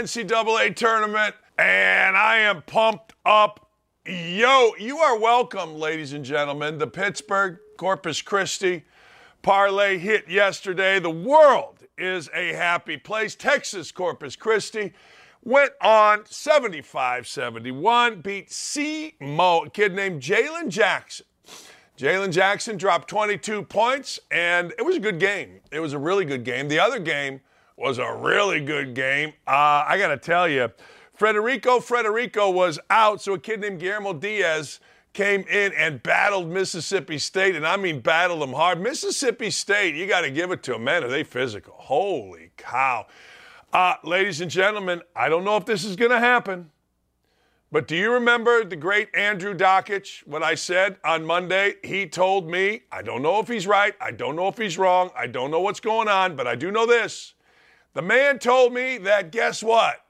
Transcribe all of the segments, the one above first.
NCAA tournament, and I am pumped up. Yo, you are welcome, ladies and gentlemen. The Pittsburgh Corpus Christi parlay hit yesterday. The world is a happy place. Texas Corpus Christi went on 75 71, beat C-Mo, a kid named Jalen Jackson. Jalen Jackson dropped 22 points, and it was a good game. It was a really good game. The other game was a really good game. Uh, I got to tell you, Federiko Federiko was out, so a kid named Guillermo Diaz came in and battled Mississippi State, and I mean battled them hard. Mississippi State, you got to give it to them. Man, are they physical? Holy cow. Uh, ladies and gentlemen, I don't know if this is going to happen, but do you remember the great Andrew Dakich? What I said on Monday? He told me, I don't know if he's right, I don't know if he's wrong, I don't know what's going on, but I do know this. The man told me that guess what?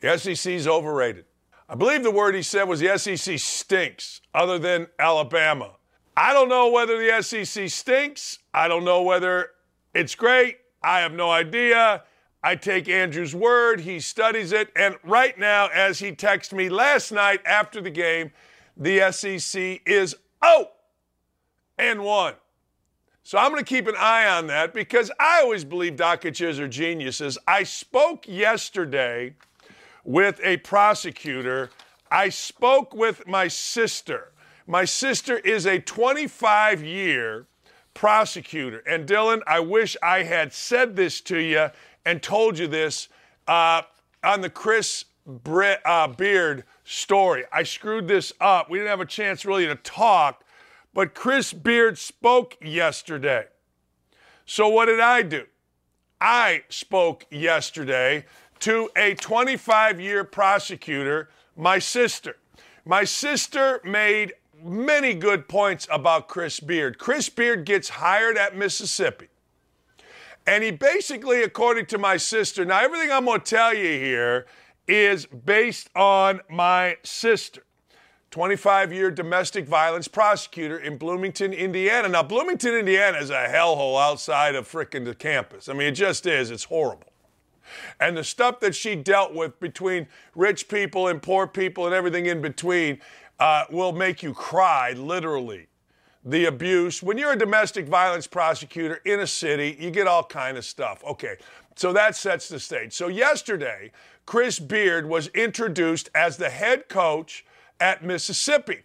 The SEC's overrated. I believe the word he said was the SEC stinks, other than Alabama. I don't know whether the SEC stinks. I don't know whether it's great. I have no idea. I take Andrew's word, he studies it, and right now, as he texted me last night after the game, the SEC is out and one. So I'm going to keep an eye on that because I always believe Dakiches are geniuses. I spoke yesterday with a prosecutor. I spoke with my sister. My sister is a 25 year prosecutor. And Dylan, I wish I had said this to you and told you this uh, on the Chris Bre- uh, Beard story. I screwed this up. We didn't have a chance really to talk, but Chris Beard spoke yesterday. So what did I do? I spoke yesterday to a 25 year prosecutor, my sister. My sister made many good points about Chris Beard. Chris Beard gets hired at Mississippi. And he basically, according to my sister, now everything I'm going to tell you here is based on my sister. 25 year domestic violence prosecutor in Bloomington, Indiana. Now, Bloomington, Indiana is a hellhole outside of frickin' the campus. I mean, it just is. It's horrible. And the stuff that she dealt with between rich people and poor people and everything in between uh, will make you cry, literally the abuse. When you're a domestic violence prosecutor in a city, you get all kind of stuff. Okay, so that sets the stage. So yesterday, Chris Beard was introduced as the head coach at Mississippi.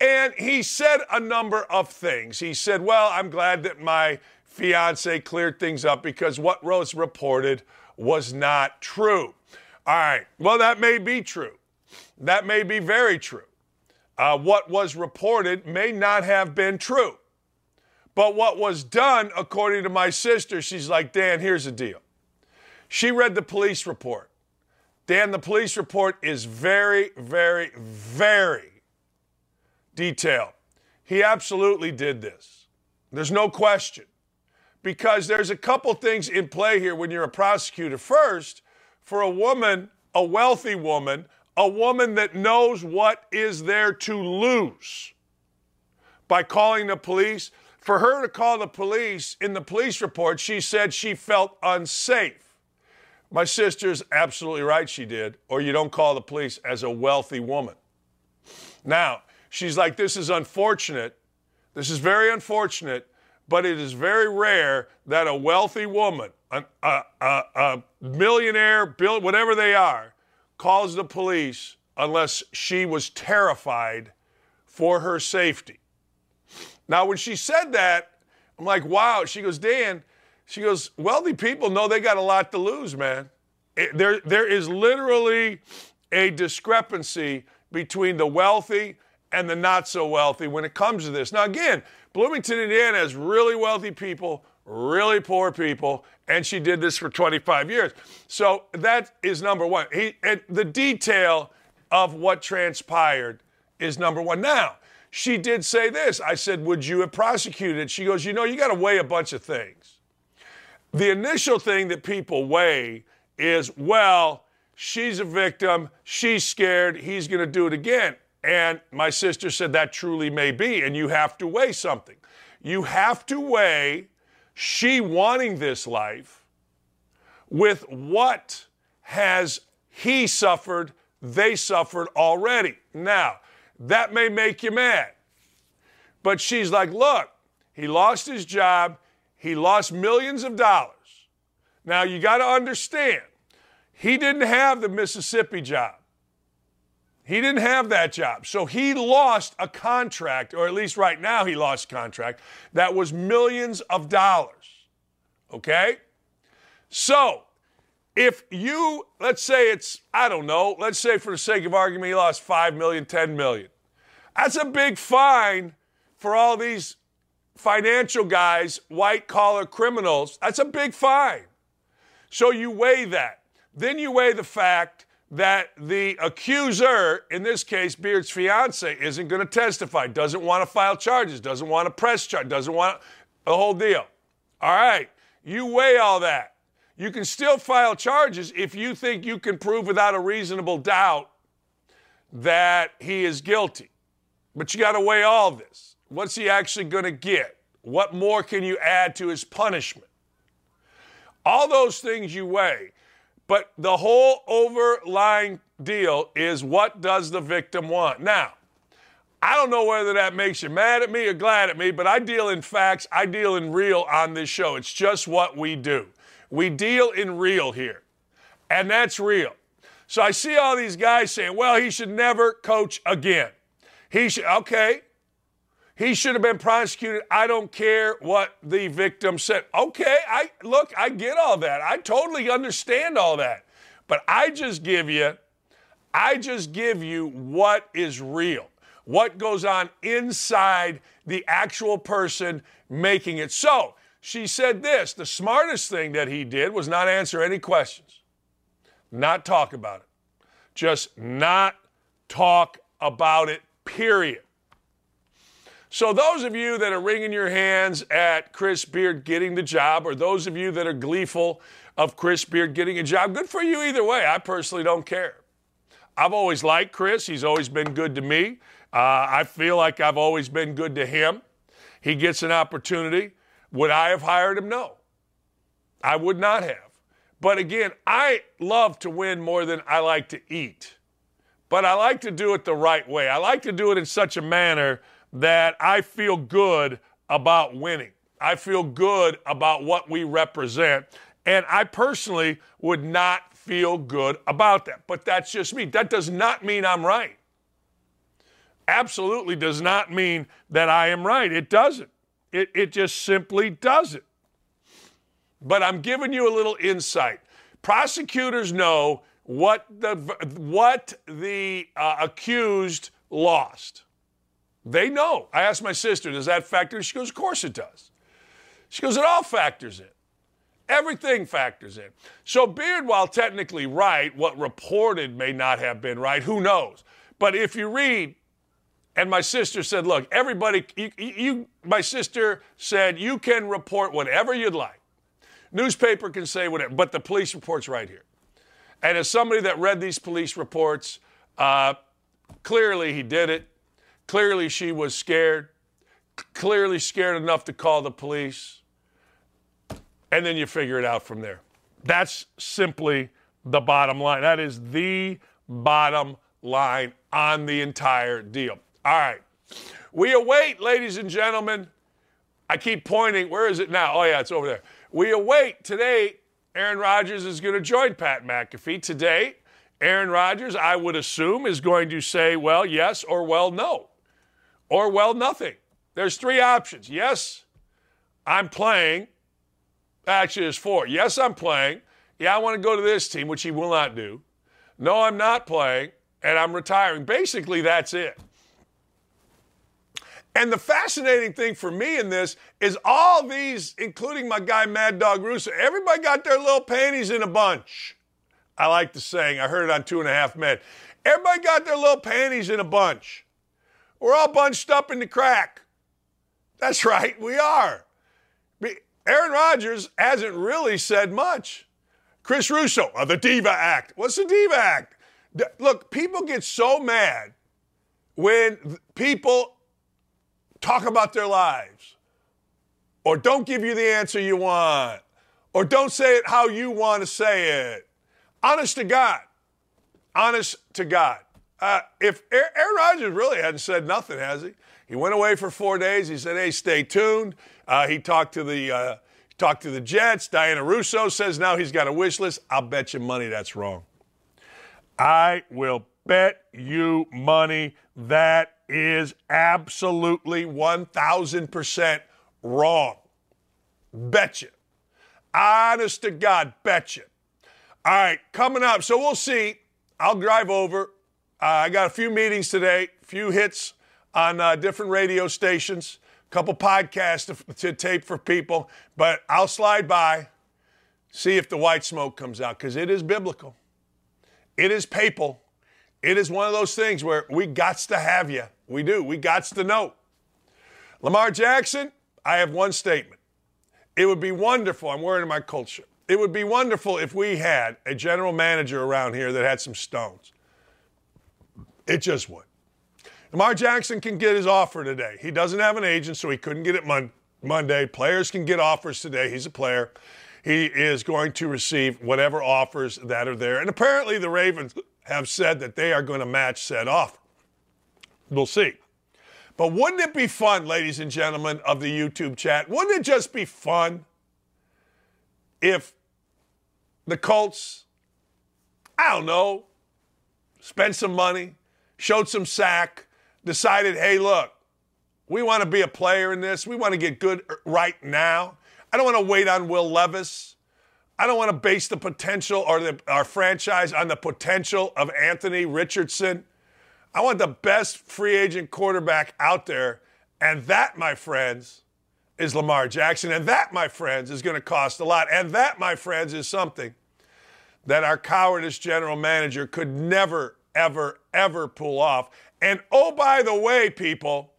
And he said a number of things. He said, Well, I'm glad that my fiance cleared things up because what Rose reported was not true. All right, well, that may be true. That may be very true uh, what was reported may not have been true. But what was done, according to my sister, she's like, Dan, here's the deal. She read the police report. Dan, the police report is very, very, very detailed. He absolutely did this. There's no question. Because there's a couple things in play here when you're a prosecutor. First, for a woman, a wealthy woman, a woman that knows what is there to lose by calling the police. For her to call the police, in the police report, she said she felt unsafe. My sister's absolutely right, she did, or you don't call the police as a wealthy woman. Now, she's like, this is unfortunate. This is very unfortunate, but it is very rare that a wealthy woman, a, a, a, millionaire, bill, whatever they are, calls the police unless she was terrified for her safety. Now, when she said that, I'm like, wow. She goes, Dan, she goes, wealthy people know they got a lot to lose, man. It, there, there is literally a discrepancy between the wealthy and the not so wealthy when it comes to this. Now, again, Bloomington, Indiana has really wealthy people, really poor people, and she did this for 25 years. So that is number one. He, the detail of what transpired is number one. Now, she did say this. I said, Would you have prosecuted? She goes, You know, you got to weigh a bunch of things. The initial thing that people weigh is, well, she's a victim, she's scared, he's going to do it again. And my sister said that truly may be, and you have to weigh something. You have to weigh she wanting this life with what has He suffered, they suffered already. Now, that may make you mad. But she's like, look, he lost his job, he lost millions of dollars. Now, you got to understand, he didn't have the Mississippi job. He didn't have that job. So he lost a contract, or at least right now he lost a contract, that was millions of dollars. Okay? So if you, let's say it's, I don't know, let's say for the sake of argument, he lost 5 million, 10 million. That's a big fine for all these financial guys, white collar criminals. That's a big fine. So you weigh that. Then you weigh the fact that the accuser, in this case, Beard's fiance, isn't going to testify, doesn't want to file charges, doesn't want to press charge, doesn't want the whole deal. All right, you weigh all that. You can still file charges if you think you can prove without a reasonable doubt that he is guilty. But you got to weigh all this. What's he actually going to get? What more can you add to his punishment? All those things you weigh. But the whole overlying deal is what does the victim want? Now, I don't know whether that makes you mad at me or glad at me, but I deal in facts, I deal in real on this show. It's just what we do. We deal in real here, and that's real. So I see all these guys saying, well, he should never coach again. He should, okay, he should have been prosecuted. I don't care what the victim said. Okay, I look, I get all that. I totally understand all that. But I just give you I just give you what is real. What goes on inside the actual person making it. So, she said this, the smartest thing that he did was not answer any questions. Not talk about it. Just not talk about it, period. So, those of you that are wringing your hands at Chris Beard getting the job, or those of you that are gleeful of Chris Beard getting a job, good for you either way. I personally don't care. I've always liked Chris, he's always been good to me. Uh, I feel like I've always been good to him. He gets an opportunity. Would I have hired him? No. I would not have. But again, I love to win more than I like to eat. But I like to do it the right way. I like to do it in such a manner that I feel good about winning. I feel good about what we represent. And I personally would not feel good about that. But that's just me. That does not mean I'm right. Absolutely does not mean that I am right. It doesn't. It, it just simply doesn't. But I'm giving you a little insight. Prosecutors know what the, what the uh, accused lost. They know. I asked my sister, does that factor? She goes, of course it does. She goes, it all factors in. Everything factors in. So Beard, while technically right, what reported may not have been right. Who knows? But if you read, and my sister said, look, everybody, you, you, my sister said, you can report whatever you'd like. Newspaper can say whatever, but the police report's right here. And as somebody that read these police reports, uh, clearly he did it. Clearly, she was scared, clearly scared enough to call the police. And then you figure it out from there. That's simply the bottom line. That is the bottom line on the entire deal. All right. We await, ladies and gentlemen. I keep pointing. Where is it now? Oh, yeah, it's over there. We await today. Aaron Rodgers is going to join Pat McAfee today. Aaron Rodgers, I would assume, is going to say, well, yes or well, no or well, nothing. There's three options. Yes, I'm playing. Actually, there's four. Yes, I'm playing. Yeah, I want to go to this team, which he will not do. No, I'm not playing, and I'm retiring. Basically, that's it. And the fascinating thing for me in this is all these, including my guy Mad Dog Russo, everybody got their little panties in a bunch. I like the saying. I heard it on Two and a Half Men. Everybody got their little panties in a bunch. We're all bunched up in the crack. That's right, we are. Aaron Rodgers hasn't really said much. Chris Russo of the Diva Act. What's the Diva Act? Look, people get so mad when people talk about their lives or don't give you the answer you want or don't say it how you want to say it. Honest to God, honest to God, uh, if Aaron Rodgers really hadn't said nothing, has he? He went away for four days. He said, "Hey, stay tuned." Uh, he talked to the uh, talked to the Jets. Diana Russo says now he's got a wish list. I'll bet you money that's wrong. I will bet you money that is absolutely 1,000% wrong. Betcha. Honest to God, betcha. All right, coming up. So we'll see. I'll drive over. Uh, I got a few meetings today, a few hits on uh, different radio stations, a couple podcasts to, to tape for people, but I'll slide by, see if the white smoke comes out, because it is biblical. It is papal. It is one of those things where we gots to have you. We do. We gots to know. Lamar Jackson, I have one statement. It would be wonderful. I'm wearing my culture. It would be wonderful if we had a general manager around here that had some stones. It just would. Lamar Jackson can get his offer today. He doesn't have an agent, so he couldn't get it mon- Monday. Players can get offers today. He's a player. He is going to receive whatever offers that are there. And apparently, the Ravens have said that they are going to match said offer. We'll see. But wouldn't it be fun, ladies and gentlemen of the YouTube chat? Wouldn't it just be fun if the Colts, I don't know, spent some money, showed some sack, decided, hey, look, we want to be a player in this. We want to get good uh, right now. I don't want to wait on Will Levis. I don't want to base the potential or the, our franchise on the potential of Anthony Richardson. I want the best free agent quarterback out there. And that, my friends, is Lamar Jackson. And that, my friends, is going to cost a lot. And that, my friends, is something that our cowardice general manager could never, ever, ever pull off. And oh, by the way, people,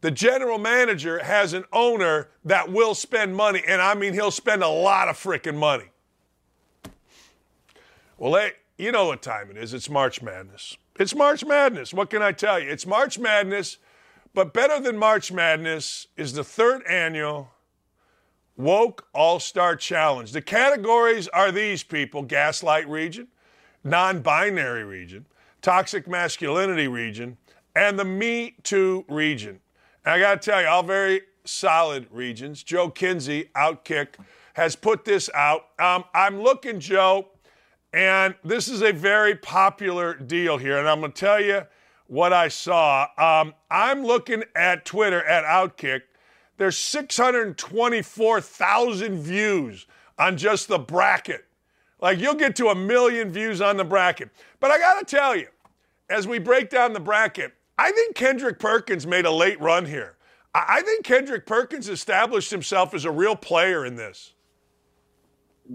the general manager has an owner that will spend money. And I mean, he'll spend a lot of freaking money. Well, hey, you know what time it is. It's March Madness. It's March Madness. What can I tell you? It's March Madness. But better than March Madness is the third annual Woke All Star Challenge. The categories are these people gaslight region, non binary region, toxic masculinity region, and the Me Too region. And I got to tell you, all very solid regions. Joe Kinsey, Outkick, has put this out. Um, I'm looking, Joe, and this is a very popular deal here. And I'm going to tell you what I saw. Um, I'm looking at Twitter at Outkick. There's 624,000 views on just the bracket. Like you'll get to a million views on the bracket. But I got to tell you, as we break down the bracket, I think Kendrick Perkins made a late run here. I think Kendrick Perkins established himself as a real player in this.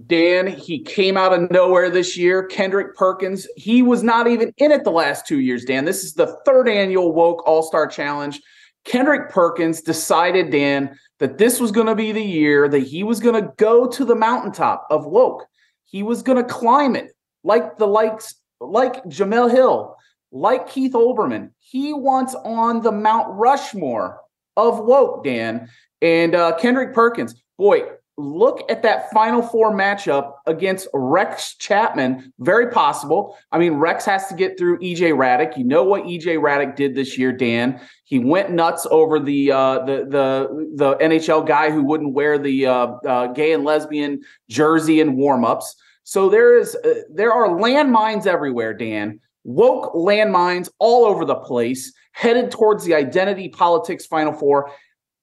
Dan, he came out of nowhere this year. Kendrick Perkins, he was not even in it the last two years, Dan. This is the third annual Woke All Star Challenge. Kendrick Perkins decided, Dan, that this was going to be the year that he was going to go to the mountaintop of Woke. He was going to climb it like the likes, like Jemele Hill, like Keith Olbermann. He wants on the Mount Rushmore of Woke, Dan. And uh, Kendrick Perkins, boy, look at that final four matchup against Rex Chapman. Very possible. I mean, Rex has to get through EJ Hradek. You know what EJ Hradek did this year, Dan. He went nuts over the uh, the the the NHL guy who wouldn't wear the uh, uh, gay and lesbian jersey in warmups. So there is uh, there are landmines everywhere, Dan. Woke landmines all over the place, headed towards the identity politics final four.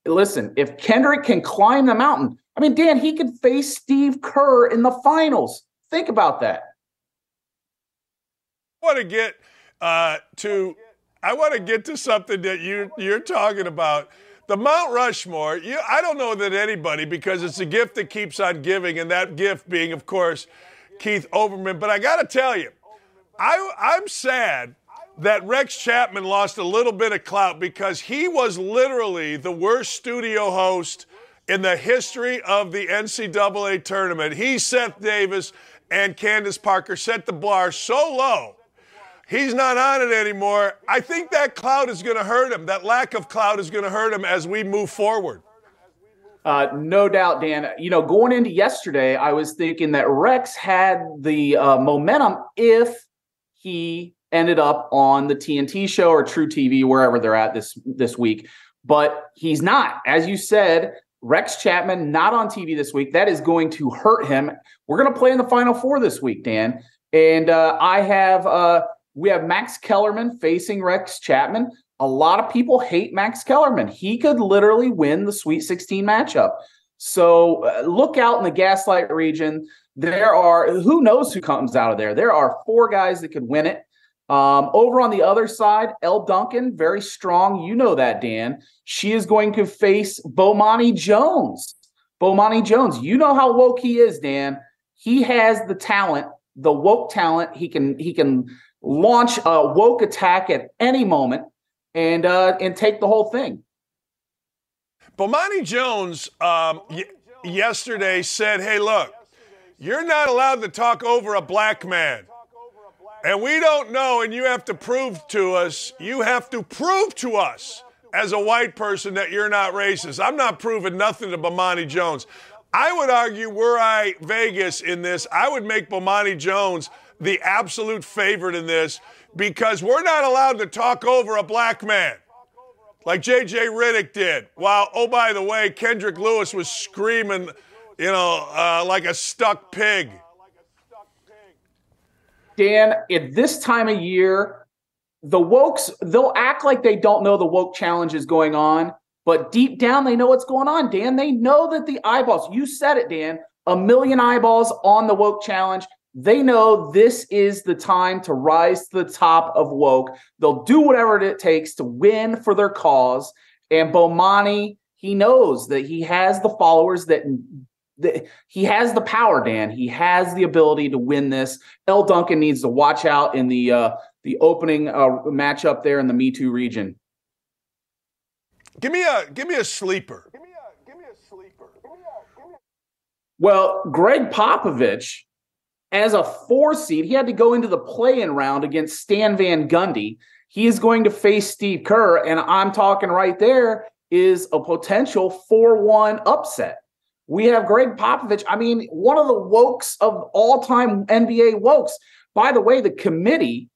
Listen, if Kendrick can climb the mountain, I mean, Dan, he could face Steve Kerr in the finals. Think about that. I want to get uh, to. I want to get to something that you you're talking about. The Mount Rushmore. You, I don't know that anybody because it's a gift that keeps on giving, and that gift being, of course, Keith Olbermann. But I got to tell you, I, I'm sad that Rex Chapman lost a little bit of clout because he was literally the worst studio host in the history of the NCAA tournament. He, Seth Davis, and Candace Parker set the bar so low. He's not on it anymore. I think that cloud is going to hurt him. That lack of cloud is going to hurt him as we move forward. Uh, no doubt, Dan. You know, going into yesterday, I was thinking that Rex had the uh, momentum if he ended up on the TNT show or truTV, wherever they're at this this week. But he's not. As you said, Rex Chapman not on TV this week. That is going to hurt him. We're going to play in the Final Four this week, Dan. And uh, I have uh, we have Max Kellerman facing Rex Chapman. A lot of people hate Max Kellerman. He could literally win the Sweet 16 matchup. So uh, look out in the Gaslight region. There are who knows who comes out of there. There are four guys that could win it. Um, over on the other side, Elle Duncan, very strong. You know that, Dan. She is going to face Bomani Jones. Bomani Jones, you know how woke he is, Dan. He has the talent, the woke talent. He can he can launch a woke attack at any moment and uh, and take the whole thing. Bomani Jones um, y- yesterday said, "Hey, look, you're not allowed to talk over a black man." And we don't know, and you have to prove to us, you have to prove to us as a white person that you're not racist. I'm not proving nothing to Bomani Jones. I would argue, were I Vegas in this, I would make Bomani Jones the absolute favorite in this because we're not allowed to talk over a black man like J.J. Redick did. While, oh, by the way, Kendrick Lewis was screaming, you know, uh, like a stuck pig. Dan, at this time of year, the wokes, they'll act like they don't know the woke challenge is going on, but deep down they know what's going on, Dan. They know that the eyeballs, you said it, Dan, a million eyeballs on the woke challenge. They know this is the time to rise to the top of woke. They'll do whatever it takes to win for their cause. And Bomani, he knows that he has the followers that the, he has the power, Dan. He has the ability to win this. Elle Duncan needs to watch out in the uh, the opening uh, matchup there in the Me Too region. Give me a give me a sleeper. Give me a give me a sleeper. Well, Gregg Popovich, as a four seed, he had to go into the play-in round against Stan Van Gundy. He is going to face Steve Kerr, and I'm talking right there is a potential 4-1 upset. We have Gregg Popovich. I mean, one of the wokes of all time NBA wokes. By the way, the committee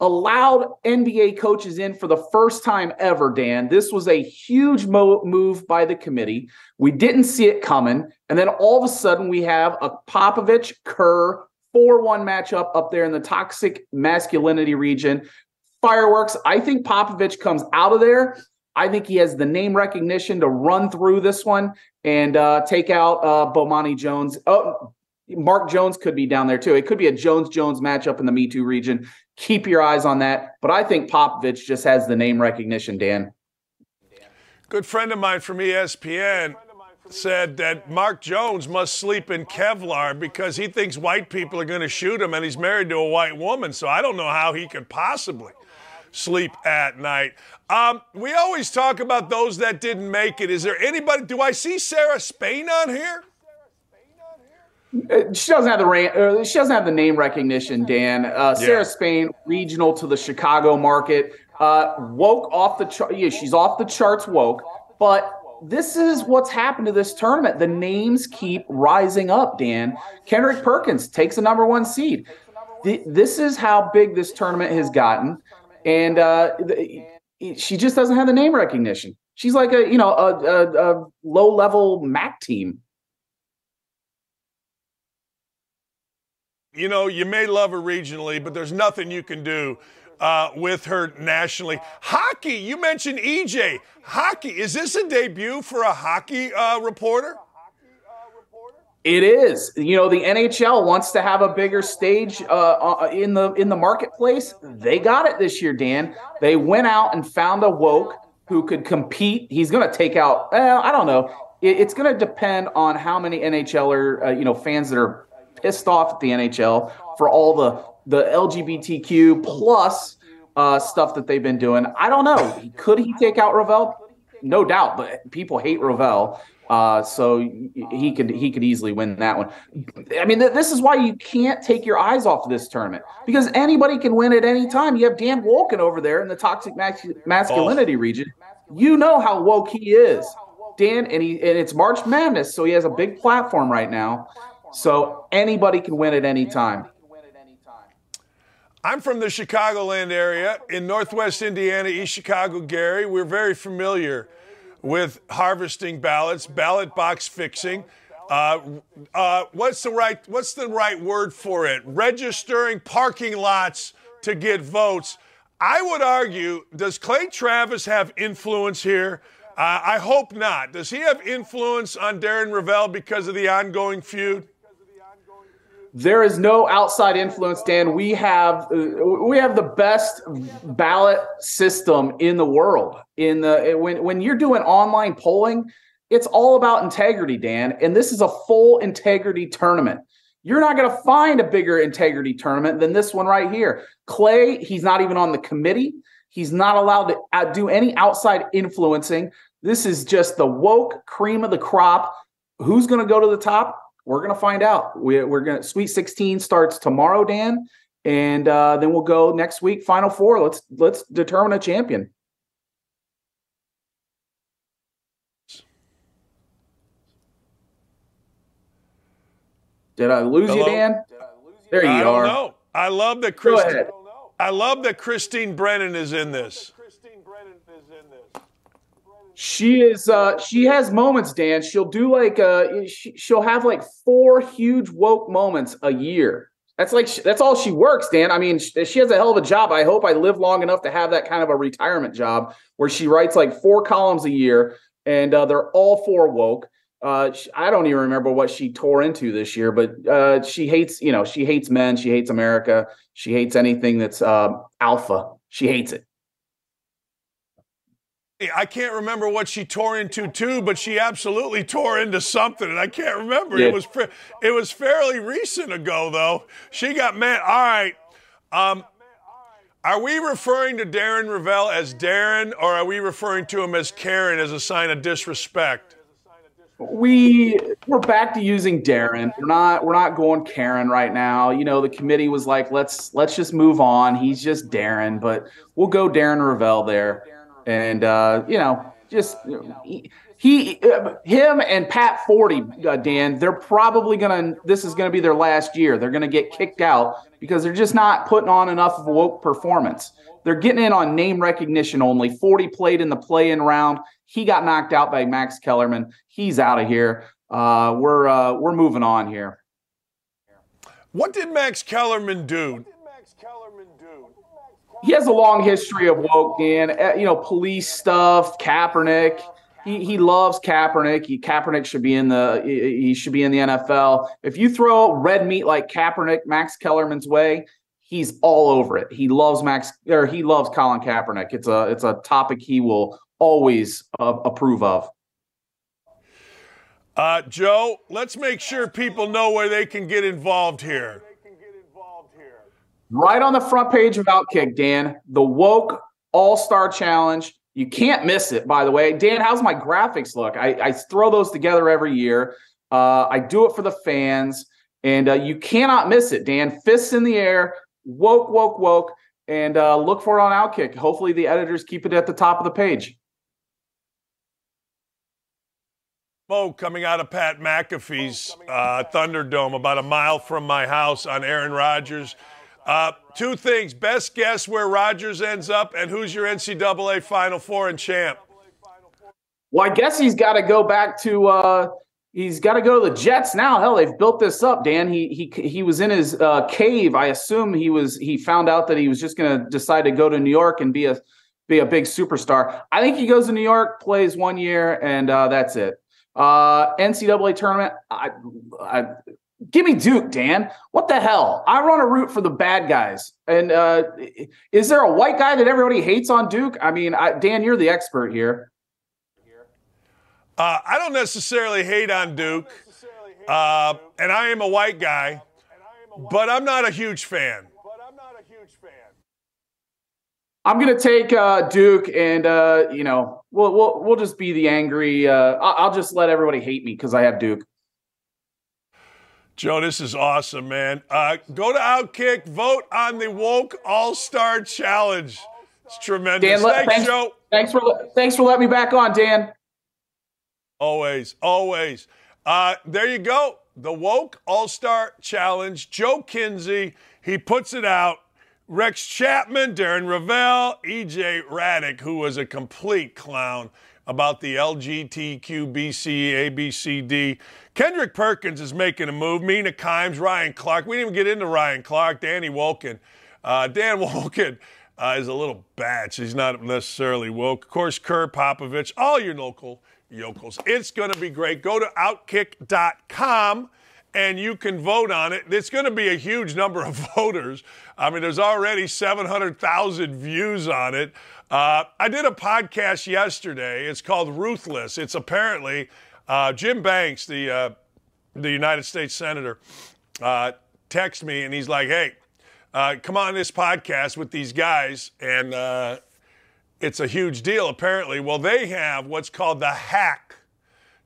allowed NBA coaches in for the first time ever, Dan. This was a huge mo- move by the committee. We didn't see it coming. And then all of a sudden, we have a Popovich Kerr 4 1 matchup up there in the toxic masculinity region. Fireworks. I think Popovich comes out of there I think he has the name recognition to run through this one and uh, take out uh, Bomani Jones. Oh, Mark Jones could be down there too. It could be a Jones Jones matchup in the Me Too region. Keep your eyes on that. But I think Popovich just has the name recognition, Dan. Good friend of mine from ESPN said that Mark Jones must sleep in Kevlar because he thinks white people are going to shoot him and he's married to a white woman. So I don't know how he could possibly sleep at night. Um, we always talk about those that didn't make it. Is there anybody? Do I see Sarah Spain on here? Uh, she doesn't have the uh, she doesn't have the name recognition, Dan. Uh, Sarah yeah. Spain, regional to the Chicago market, uh, woke off the chart. Yeah, she's off the charts woke, but this is what's happened to this tournament. The names keep rising up. Dan Kendrick Perkins takes the number one seed. this is how big this tournament has gotten, and uh, she just doesn't have the name recognition. She's like a you know a, a, a low level MAC team. You know, you may love her regionally, but there's nothing you can do uh, with her nationally. Hockey, you mentioned EJ. Hockey, is this a debut for a hockey uh, reporter? It is. You know, the NHL wants to have a bigger stage uh, uh, in the in the marketplace. They got it this year, Dan. They went out and found a woke who could compete. He's going to take out. I don't know. It, it's going to depend on how many NHLer uh, you know fans that are pissed off at the NHL for all the the LGBTQ plus uh, stuff that they've been doing. I don't know. Could he take out Rovell? No doubt, but people hate Rovell. Uh, so he could he could easily win that one. I mean, th- this is why you can't take your eyes off of this tournament because anybody can win at any time. You have Dan Wolken over there in the toxic masculinity oh. region. You know how woke he is, Dan, and he and it's March Madness, so he has a big platform right now. So anybody can win at any time. I'm from the Chicagoland area in Northwest Indiana, East Chicago, Gary. We're very familiar with harvesting ballots, ballot box fixing. Uh, uh, what's the right What's the right word for it? Registering parking lots to get votes. I would argue, does Clay Travis have influence here? Uh, I hope not. Does he have influence on Darren Rovell because of the ongoing feud? There is no outside influence, Dan. We have uh, we have the best ballot system in the world. In the when when you're doing online polling, it's all about integrity, Dan. And this is a full integrity tournament. You're not going to find a bigger integrity tournament than this one right here. Clay, he's not even on the committee. He's not allowed to uh, do any outside influencing. This is just the woke cream of the crop. Who's going to go to the top? We're going to find out. We, are going to Sweet 16 starts tomorrow, Dan, and uh, then we'll go next week. Final four. Let's let's determine a champion. Did I lose Hello? you, Dan? There you I are. Know. I love that Christine. I love that Christine Brennan is in this. She is. Uh, she has moments, Dan. She'll do like. Uh, she, she'll have like four huge woke moments a year. That's like that's all she works, Dan. I mean, she, she has a hell of a job. I hope I live long enough to have that kind of a retirement job where she writes like four columns a year, and uh, they're all four woke. Uh, I don't even remember what she tore into this year, but uh, she hates, you know, she hates men, she hates America, she hates anything that's uh, alpha. She hates it. I can't remember what she tore into too, but she absolutely tore into something, and I can't remember. Yeah. It was it was fairly recent ago, though. She got mad. All right, um, are we referring to Darren Rovell as Darren, or are we referring to him as Karen as a sign of disrespect? We we're back to using Darren. We're not we're not going Karen right now. You know, the committee was like, let's let's just move on. He's just Darren, but we'll go Darren Rovell there and uh, you know, just he, he him and Pat Forde, uh, Dan, they're probably gonna. This is gonna be their last year. They're gonna get kicked out because they're just not putting on enough of a woke performance. They're getting in on name recognition only. Forde played in the play-in round. He got knocked out by Max Kellerman. He's out of here. Uh, we're uh, we're moving on here. What did Max Kellerman do? He has a long history of woke, Dan. Eh, you know, police stuff, Kaepernick. He, he loves Kaepernick. He, Kaepernick should be in the he should be in the NFL. If you throw red meat like Kaepernick Max Kellerman's way, he's all over it. He loves Max or he loves Colin Kaepernick. It's a it's a topic he will always uh, approve of. Uh, Joe, let's make sure people know where they can get involved here. Right on the front page of Outkick, Dan, the woke All Star Challenge. You can't miss it, by the way. Dan, how's my graphics look? I, I throw those together every year. Uh, I do it for the fans, and uh, you cannot miss it, Dan. Fists in the air, woke, woke, woke, and uh, look for it on Outkick. Hopefully, the editors keep it at the top of the page. Smoke coming out of Pat McAfee's uh, Thunderdome, about a mile from my house on Aaron Rodgers. Uh, two things. Best guess where Rodgers ends up, and who's your NCAA Final Four and champ? Well, I guess he's got to go back to. Uh, he's got to go to the Jets now. Hell, they've built this up, Dan. He he he was in his uh, cave. I assume he was. He found out that he was just going to decide to go to New York and be a be a big superstar. I think he goes to New York, plays one year, and uh, that's it. Uh, NCAA tournament. I, I Give me Duke, Dan. What the hell? I run a route for the bad guys. And uh, is there a white guy that everybody hates on Duke? I mean, I, Dan, you're the expert here. Uh, I don't necessarily hate on Duke, uh, and I am a white guy, but I'm not a huge fan. I'm gonna take uh, Duke, and uh, you know, we'll we'll we'll just be the angry. Uh, I'll just let everybody hate me because I have Duke. Joe, this is awesome, man. Uh, go to Outkick, vote on the Woke All Star Challenge. It's tremendous. Dan, thanks, thanks, Joe. Thanks for thanks for letting me back on, Dan. Always, always. Uh, there you go. The Woke All Star Challenge. Joe Kinsey, he puts it out. Rex Chapman, Darren Rovell, EJ Hradek, who was a complete clown about the LGBTQ, BC, ABCD. Kendrick Perkins is making a move. Mina Kimes, Ryan Clark. We didn't even get into Ryan Clark. Danny Wolken. Uh, Dan Wolken uh, is a little batch. He's not necessarily woke. Of course, Kerr Popovich, all your local yokels. It's going to be great. Go to outkick.com and you can vote on it. It's going to be a huge number of voters. I mean, there's already 700,000 views on it. Uh, I did a podcast yesterday. It's called Ruthless. It's apparently uh, Jim Banks, the uh, the United States senator, uh, me and he's like, "Hey, uh, come on this podcast with these guys and." Uh, it's a huge deal, apparently. Well, they have what's called the hack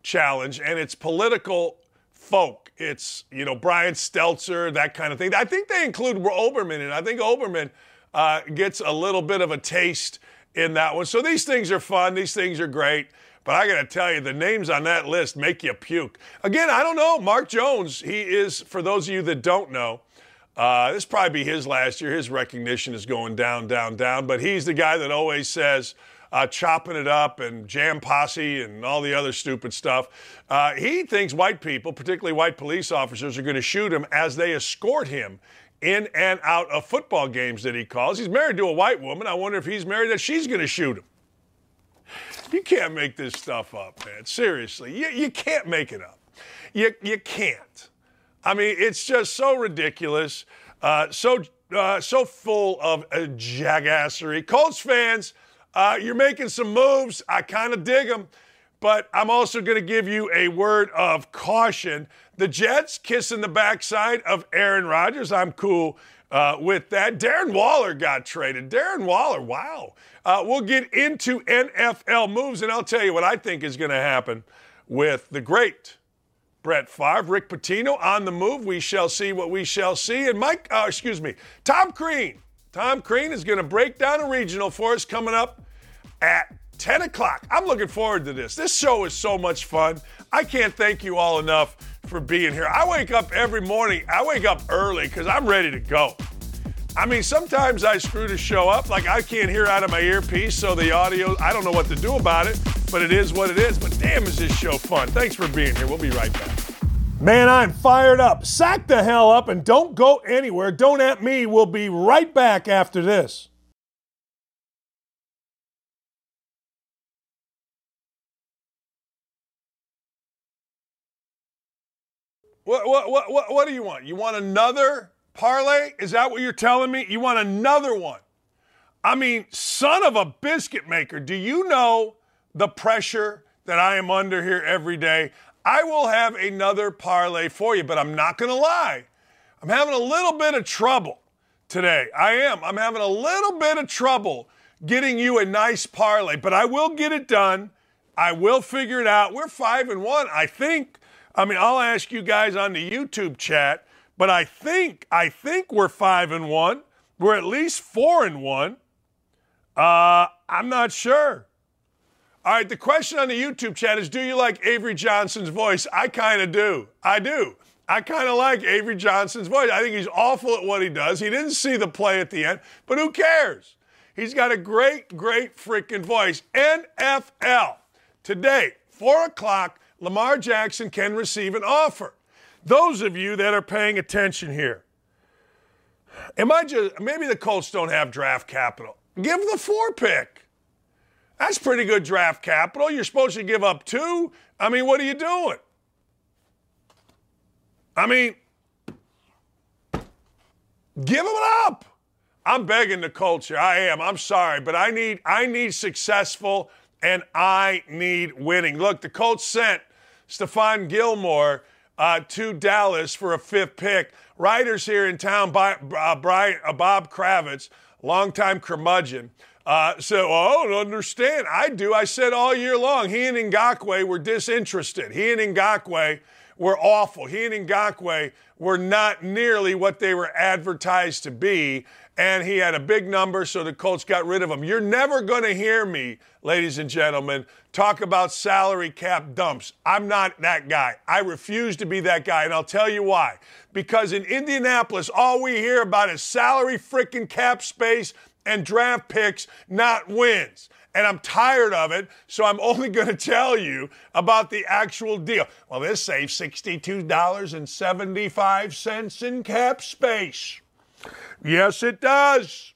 challenge, and it's political folk. It's, you know, Brian Stelter, that kind of thing. I think they include Olbermann in it. I think Olbermann uh, gets a little bit of a taste in that one. So these things are fun. These things are great. But I got to tell you, the names on that list make you puke. Again, I don't know. Mark Jones, he is, for those of you that don't know, uh, this probably be his last year. His recognition is going down, down, down. But he's the guy that always says, uh, chopping it up and jam posse and all the other stupid stuff. Uh, he thinks white people, particularly white police officers, are going to shoot him as they escort him in and out of football games that he calls. He's married to a white woman. I wonder if he's married that she's going to shoot him. You can't make this stuff up, man. Seriously, you, you can't make it up. You, you can't. I mean, it's just so ridiculous, uh, so uh, so full of uh, jagassery. Colts fans, uh, you're making some moves. I kind of dig them. But I'm also going to give you a word of caution. The Jets kissing the backside of Aaron Rodgers. I'm cool uh, with that. Darren Waller got traded. Darren Waller, wow. Uh, we'll get into NFL moves, and I'll tell you what I think is going to happen with the great Brett Favre, Rick Pitino on the move. We shall see what we shall see. And Mike, uh, excuse me, Tom Crean Tom Crean is going to break down a regional for us coming up at 10 o'clock. I'm looking forward to this. This show is so much fun. I can't thank you all enough for being here. I wake up every morning, I wake up early because I'm ready to go. I mean, sometimes I screw the show up, like I can't hear out of my earpiece, so the audio, I don't know what to do about it, but it is what it is. But damn, is this show fun. Thanks for being here. We'll be right back. Man, I'm fired up. Sack the hell up and don't go anywhere. Don't at me. We'll be right back after this. What, what, what, what, what do you want? You want another parlay? Is that what you're telling me? You want another one? I mean, son of a biscuit maker, do you know the pressure that I am under here every day? I will have another parlay for you, but I'm not going to lie. I'm having a little bit of trouble today. I am. I'm having a little bit of trouble getting you a nice parlay, but I will get it done. I will figure it out. We're five and one, I think. I mean, I'll ask you guys on the YouTube chat, but I think I think we're five and one. We're at least four and one. Uh, I'm not sure. All right, the question on the YouTube chat is Do you like Avery Johnson's voice? I kind of do. I do. I kind of like Avery Johnson's voice. I think he's awful at what he does. He didn't see the play at the end, but who cares? He's got a great, great freaking voice. NFL. Today, 4 o'clock, Lamar Jackson can receive an offer. Those of you that are paying attention here, am I just, maybe the Colts don't have draft capital. Give the four pick. That's pretty good draft capital. You're supposed to give up two. I mean, what are you doing? I mean, give them up. I'm begging the culture. I am. I'm sorry, but I need I need successful and I need winning. Look, the Colts sent Stephon Gilmore uh, to Dallas for a fifth pick. Writers here in town, by, uh, Brian, uh, Bob Kravitz, longtime curmudgeon, Uh, so I don't understand. I do. I said all year long, he and Ngakoue were disinterested. He and Ngakoue were awful. He and Ngakoue were not nearly what they were advertised to be. And he had a big number, so the Colts got rid of him. You're never going to hear me, ladies and gentlemen, talk about salary cap dumps. I'm not that guy. I refuse to be that guy, and I'll tell you why. Because in Indianapolis, all we hear about is salary freaking cap space and draft picks, not wins. And I'm tired of it, so I'm only going to tell you about the actual deal. Well, this saves $62.75 in cap space. Yes, it does.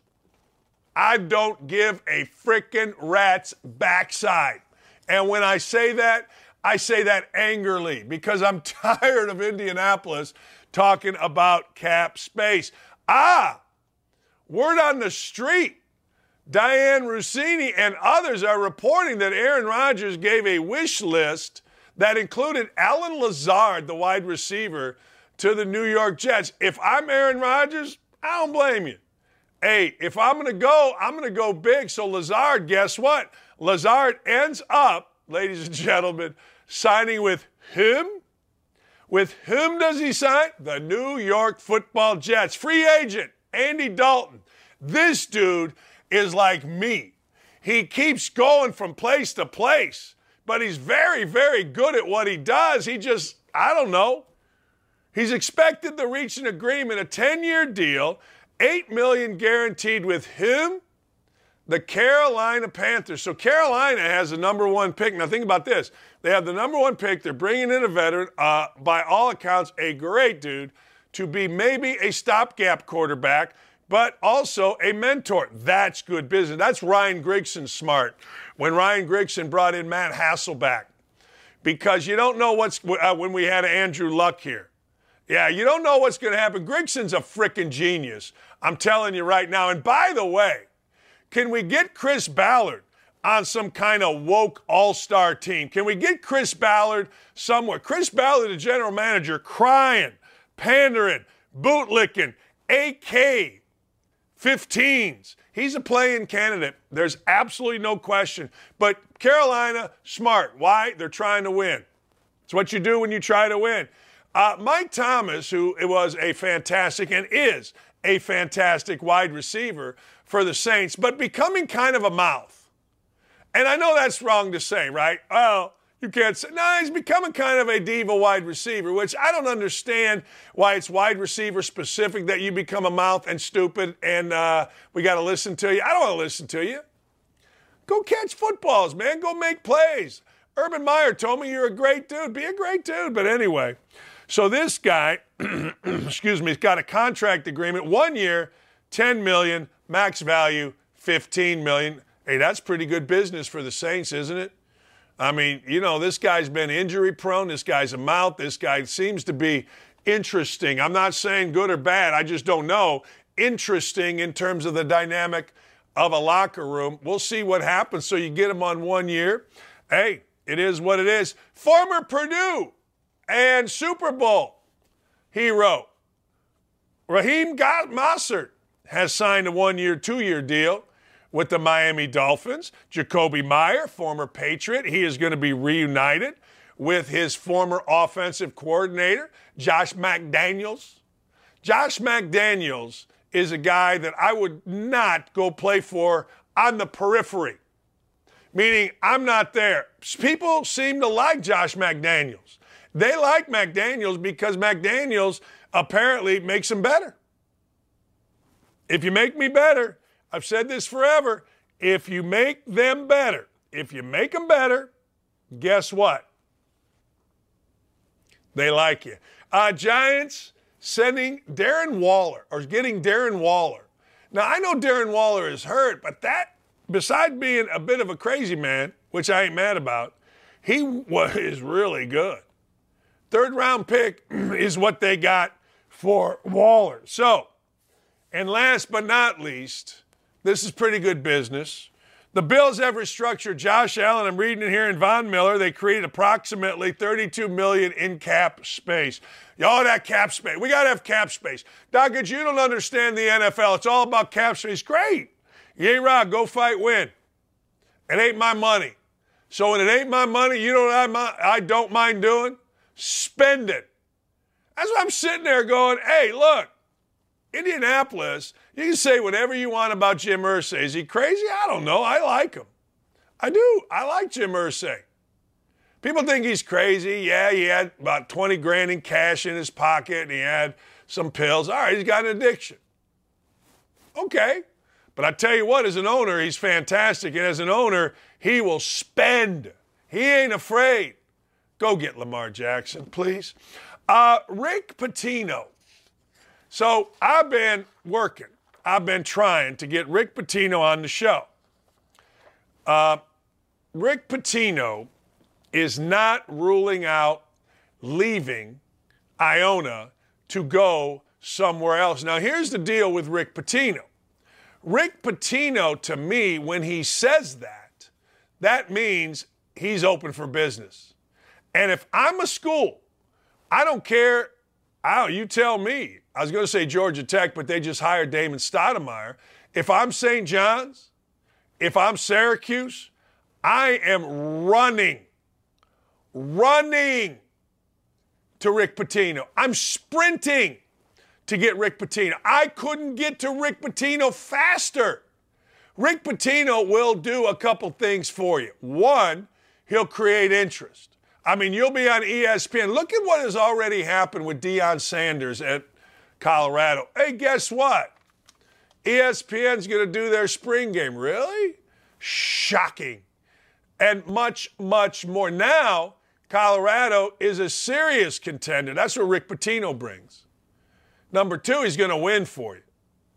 I don't give a frickin' rat's backside. And when I say that, I say that angrily because I'm tired of Indianapolis talking about cap space. Ah, Word on the street Dianna Russini and others are reporting that Aaron Rodgers gave a wish list that included Allen Lazard, the wide receiver, to the New York Jets. If I'm Aaron Rodgers, I don't blame you. Hey, if I'm going to go, I'm going to go big. So Lazard, guess what? Lazard ends up, ladies and gentlemen, signing with him. With whom does he sign? The New York Football Jets. Free agent. Andy Dalton. This dude is like me. He keeps going from place to place, but he's very, very good at what he does. He just, I don't know. He's expected to reach an agreement, a 10-year deal, 8 million guaranteed with him, the Carolina Panthers. So Carolina has the number one pick. Now think about this. They have the number one pick. They're bringing in a veteran, uh, by all accounts, a great dude to be maybe a stopgap quarterback, but also a mentor. That's good business. That's Ryan Grigson smart. When Ryan Grigson brought in Matt Hasselbeck, because you don't know what's uh, when we had Andrew Luck here. Yeah, you don't know what's going to happen. Grigson's a freaking genius. I'm telling you right now. And by the way, can we get Chris Ballard on some kind of woke all star team? Can we get Chris Ballard somewhere? Chris Ballard, the general manager, crying pandering, bootlicking, AK 15s. He's a playing candidate. There's absolutely no question. But Carolina, smart. Why? They're trying to win. It's what you do when you try to win. Uh, Mike Thomas, who was a fantastic and is a fantastic wide receiver for the Saints, but becoming kind of a mouth. And I know that's wrong to say, right? Well, you can't say, no, he's becoming kind of a diva wide receiver, which I don't understand why it's wide receiver specific that you become a mouth and stupid and uh, we got to listen to you. I don't want to listen to you. Go catch footballs, man. Go make plays. Urban Meyer told me you're a great dude. Be a great dude. But anyway, so this guy, excuse me, he's got a contract agreement, one year, 10 million, max value, 15 million. Hey, that's pretty good business for the Saints, isn't it? I mean, you know, this guy's been injury prone. This guy's a mouth. This guy seems to be interesting. I'm not saying good or bad. I just don't know. Interesting in terms of the dynamic of a locker room. We'll see what happens. So you get him on one year. Hey, it is what it is. Former Purdue and Super Bowl hero Raheem Mostert has signed a one year, two year deal with the Miami Dolphins. Jakobi Meyer, former Patriot, he is going to be reunited with his former offensive coordinator, Josh McDaniels. Josh McDaniels is a guy that I would not go play for on the periphery, meaning I'm not there. People seem to like Josh McDaniels. They like McDaniels because McDaniels apparently makes them better. If you make me better, I've said this forever. If you make them better, if you make them better, guess what? They like you. Uh, Giants sending Darren Waller or getting Darren Waller. Now, I know Darren Waller is hurt, but that, beside being a bit of a crazy man, which I ain't mad about, he was really good. Third round pick is what they got for Waller. So, and last but not least, this is pretty good business. The Bills have restructured Josh Allen. I'm reading it here in Von Miller. They created approximately 32 million in cap space. Y'all that cap space. We got to have cap space. Doggett, you don't understand the NFL. It's all about cap space. Great. Yay, Rock, go fight, win. It ain't my money. So when it ain't my money, you know what I, I don't mind doing? Spend it. That's why I'm sitting there going, hey, look, Indianapolis, you can say whatever you want about Jim Irsay. Is he crazy? I don't know. I like him. I do. I like Jim Irsay. People think he's crazy. Yeah, he had about 20 grand in cash in his pocket and he had some pills. All right, he's got an addiction. Okay. But I tell you what, as an owner, he's fantastic. And as an owner, he will spend. He ain't afraid. Go get Lamar Jackson, please. Uh, Rick Pitino. So I've been working. I've been trying to get Rick Pitino on the show. Uh, Rick Pitino is not ruling out leaving Iona to go somewhere else. Now, here's the deal with Rick Pitino. Rick Pitino, to me, when he says that, that means he's open for business. And if I'm a school, I don't care. Oh, you tell me. I was going to say Georgia Tech, but they just hired Damon Stoudamire. If I'm St. John's, if I'm Syracuse, I am running, running to Rick Pitino. I'm sprinting to get Rick Pitino. I couldn't get to Rick Pitino faster. Rick Pitino will do a couple things for you. One, he'll create interest. I mean, you'll be on ESPN. Look at what has already happened with Deion Sanders at Colorado. Hey, guess what? ESPN's going to do their spring game. Really? Shocking. And much, much more. Now, Colorado is a serious contender. That's what Rick Pitino brings. Number two, he's going to win for you.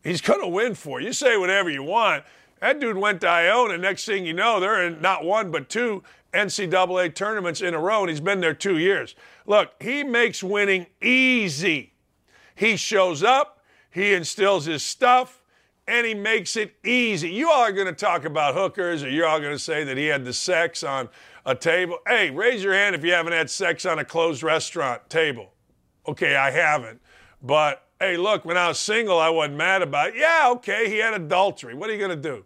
He's going to win for you. You say whatever you want. That dude went to Iona. Next thing you know, they're in not one but two NCAA tournaments in a row, and he's been there two years. Look, he makes winning easy. He shows up, he instills his stuff, and he makes it easy. You all are going to talk about hookers, or you're all going to say that he had the sex on a table. Hey, raise your hand if you haven't had sex on a closed restaurant table. Okay, I haven't. But hey, look, when I was single, I wasn't mad about it. Yeah, okay, he had adultery. What are you going to do?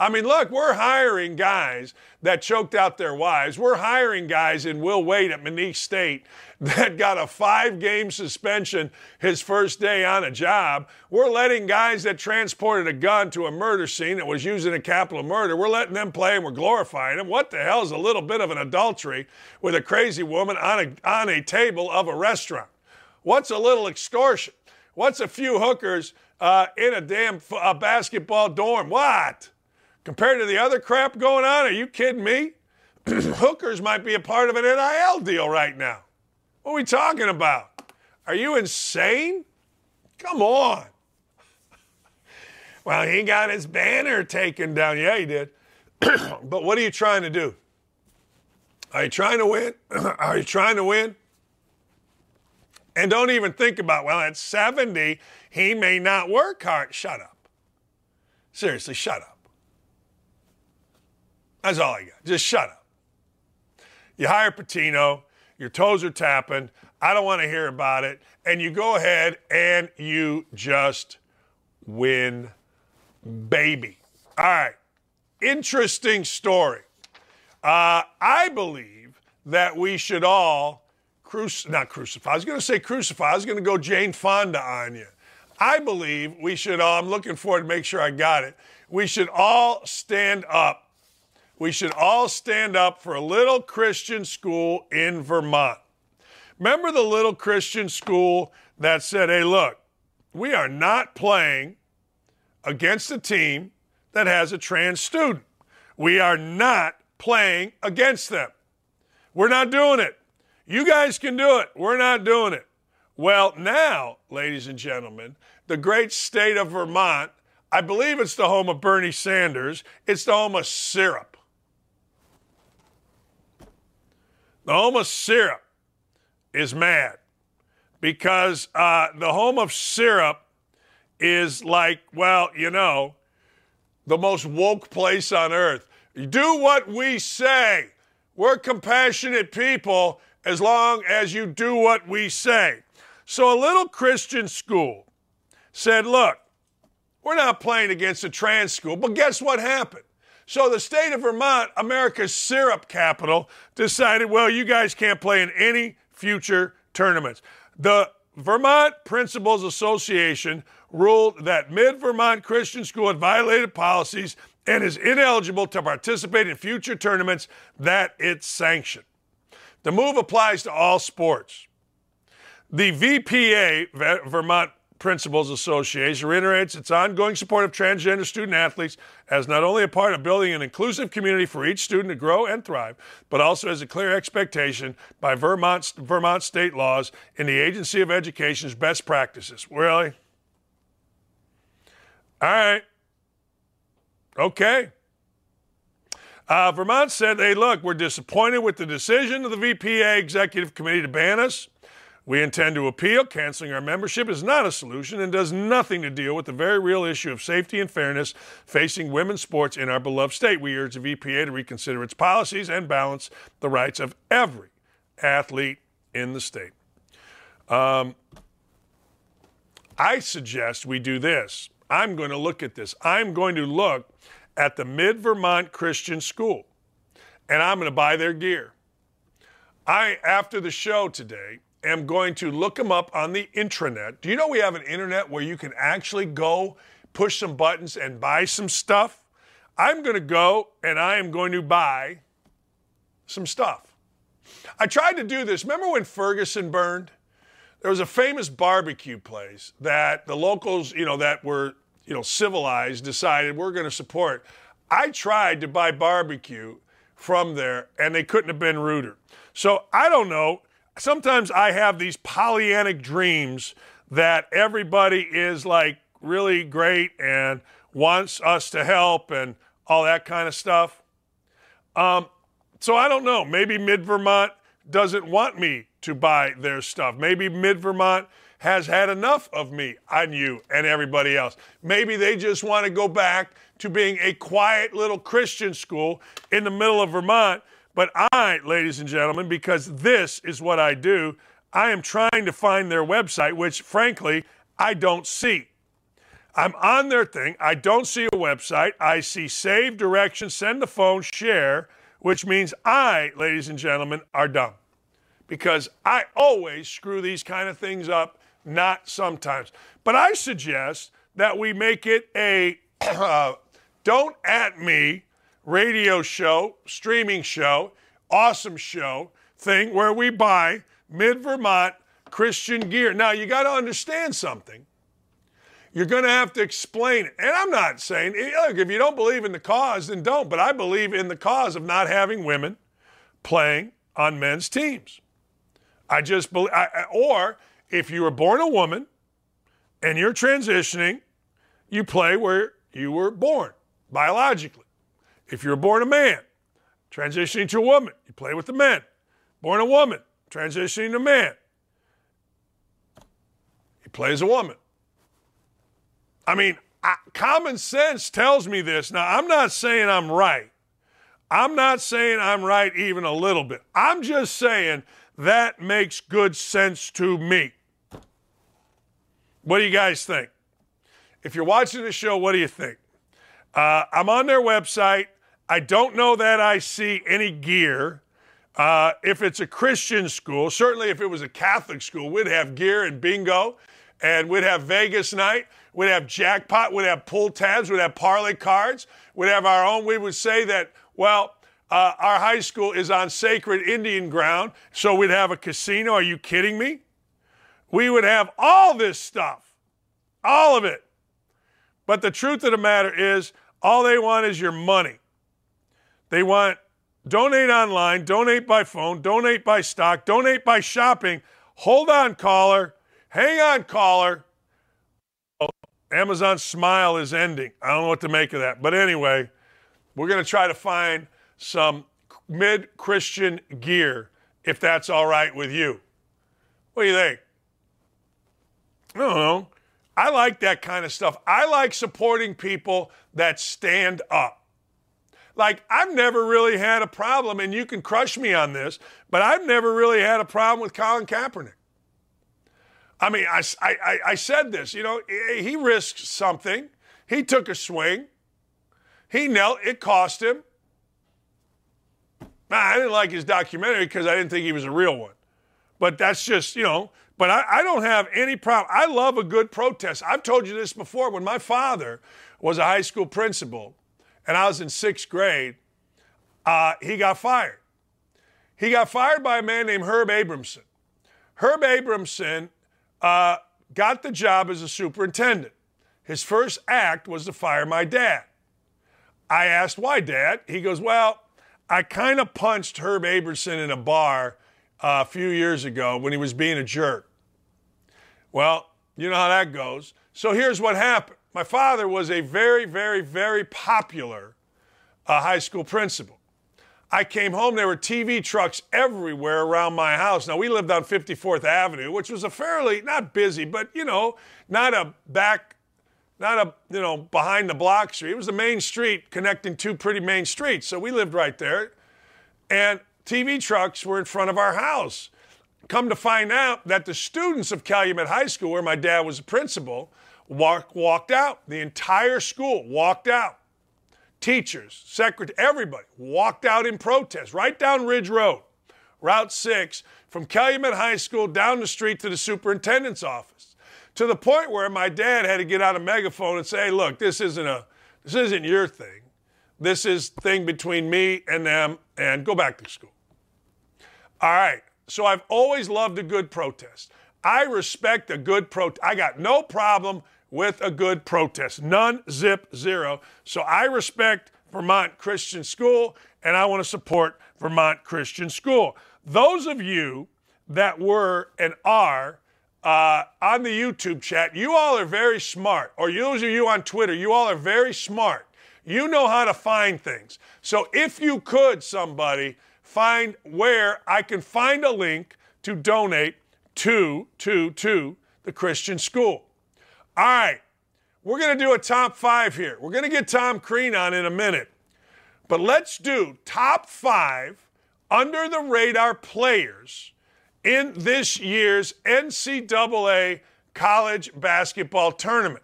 I mean, look, we're hiring guys that choked out their wives. We're hiring guys in Will Wade at McNeese State that got a five game suspension his first day on a job. We're letting guys that transported a gun to a murder scene that was used in a capital murder, we're letting them play and we're glorifying them. What the hell is a little bit of an adultery with a crazy woman on a, on a table of a restaurant? What's a little extortion? What's a few hookers uh, in a damn uh, basketball dorm? What? Compared to the other crap going on, are you kidding me? Hookers might be a part of an NIL deal right now. What are we talking about? Are you insane? Come on. well, he got his banner taken down. Yeah, he did. but what are you trying to do? Are you trying to win? are you trying to win? And don't even think about, well, at 70, he may not work hard. Shut up. Seriously, shut up. That's all I got. Just shut up. You hire Pitino, your toes are tapping. I don't want to hear about it. And you go ahead and you just win, baby. All right. Interesting story. Uh, I believe that we should all crucify, not crucify. I was going to say crucify. I was going to go Jane Fonda on you. I believe we should all, I'm looking forward to make sure I got it. We should all stand up we should all stand up for a little Christian school in Vermont. Remember the little Christian school that said, hey, look, we are not playing against a team that has a trans student. We are not playing against them. We're not doing it. You guys can do it. We're not doing it. Well, now, ladies and gentlemen, the great state of Vermont, I believe it's the home of Bernie Sanders, it's the home of syrup. The home of syrup is mad because uh, the home of syrup is like, well, you know, the most woke place on earth. Do what we say. We're compassionate people as long as you do what we say. So a little Christian school said, look, we're not playing against a trans school. But guess what happened? So the state of Vermont, America's syrup capital, decided, well, you guys can't play in any future tournaments. The Vermont Principals Association ruled that Mid Vermont Christian School had violated policies and is ineligible to participate in future tournaments that it sanctioned. The move applies to all sports. The VPA, Vermont Principals Association, reiterates its ongoing support of transgender student athletes as not only a part of building an inclusive community for each student to grow and thrive, but also as a clear expectation by Vermont, Vermont state laws in the Agency of Education's best practices. Really? All right. Okay. Uh, Vermont said, hey, look, we're disappointed with the decision of the VPA Executive Committee to ban us. We intend to appeal. Canceling our membership is not a solution and does nothing to deal with the very real issue of safety and fairness facing women's sports in our beloved state. We urge the VPA to reconsider its policies and balance the rights of every athlete in the state. Um, I suggest we do this. I'm going to look at this. I'm going to look at the Mid Vermont Christian School and I'm going to buy their gear. I, after the show today, am going to look them up on the intranet. Do you know we have an internet where you can actually go push some buttons and buy some stuff? I'm going to go and I am going to buy some stuff. I tried to do this. Remember when Ferguson burned? There was a famous barbecue place that the locals, you know, that were, you know, civilized decided we're going to support. I tried to buy barbecue from there and they couldn't have been ruder. So I don't know. Sometimes I have these Pollyannic dreams that everybody is like really great and wants us to help and all that kind of stuff. Um, so I don't know. Maybe Mid Vermont doesn't want me to buy their stuff. Maybe Mid Vermont has had enough of me on you and everybody else. Maybe they just want to go back to being a quiet little Christian school in the middle of Vermont. But I, ladies and gentlemen, because this is what I do, I am trying to find their website, which frankly, I don't see. I'm on their thing. I don't see a website. I see save, directions, send the phone, share, which means I, ladies and gentlemen, are dumb because I always screw these kind of things up, not sometimes. But I suggest that we make it a uh, don't at me radio show, streaming show, awesome show thing where we buy mid Vermont Christian gear. Now, you got to understand something. You're going to have to explain it. And I'm not saying, eh, look, if you don't believe in the cause, then don't. But I believe in the cause of not having women playing on men's teams. I just believe, I, or if you were born a woman and you're transitioning, you play where you were born biologically. If you're born a man, transitioning to a woman, you play with the men. Born a woman, transitioning to man, you play as a woman. I mean, I, common sense tells me this. Now, I'm not saying I'm right. I'm not saying I'm right even a little bit. I'm just saying that makes good sense to me. What do you guys think? If you're watching the show, what do you think? Uh, I'm on their website. I don't know that I see any gear. Uh, if it's a Christian school, certainly if it was a Catholic school, we'd have gear and bingo, and we'd have Vegas night, we'd have jackpot, we'd have pull tabs, we'd have parlay cards, we'd have our own. We would say that, well, uh, our high school is on sacred Indian ground, so we'd have a casino. Are you kidding me? We would have all this stuff, all of it. But the truth of the matter is, all they want is your money. They want donate online, donate by phone, donate by stock, donate by shopping. Hold on, caller. Hang on, caller. Oh, Amazon Smile is ending. I don't know what to make of that. But anyway, we're going to try to find some mid Christian gear, if that's all right with you. What do you think? I don't know. I like that kind of stuff. I like supporting people that stand up. Like, I've never really had a problem, and you can crush me on this, but I've never really had a problem with Colin Kaepernick. I mean, I, I, I said this, you know, he risks something. He took a swing. He knelt. It cost him. I didn't like his documentary because I didn't think he was a real one. But that's just, you know, but I, I, don't have any problem. I love a good protest. I've told you this before. When my father was a high school principal and I was in sixth grade, uh, he got fired. He got fired by a man named Herb Abramson. Herb Abramson uh, got the job as a superintendent. His first act was to fire my dad. I asked, why, Dad? He goes, well, I kind of punched Herb Abramson in a bar uh, a few years ago when he was being a jerk. Well, you know how that goes. So here's what happened. My father was a very, very, very popular uh, high school principal. I came home, there were TV trucks everywhere around my house. Now, we lived on 54th Avenue, which was a fairly, not busy, but, you know, not a back, not a, you know, behind the block street. It was the main street connecting two pretty main streets. So we lived right there. And TV trucks were in front of our house. Come to find out that the students of Calumet High School, where my dad was a principal, walk, walked out. The entire school walked out teachers, secretary, everybody walked out in protest right down Ridge Road, Route 6, from Calumet High School down the street to the superintendent's office. To the point where my dad had to get out a megaphone and say, hey, look, this isn't a this isn't your thing. This is thing between me and them, and go back to school. All right. So I've always loved a good protest. I respect a good protest. I got no problem with a good protest. None, zip, zero. So I respect Vermont Christian School and I want to support Vermont Christian School. Those of you that were and are uh, on the YouTube chat, you all are very smart. Or those of you on Twitter, you all are very smart. You know how to find things. So if you could, somebody, find where I can find a link to donate to, to, to the Christian school. All right, we're going to do a top five here. We're going to get Tom Crean on in a minute. But let's do top five under the radar players in this year's NCAA college basketball tournament.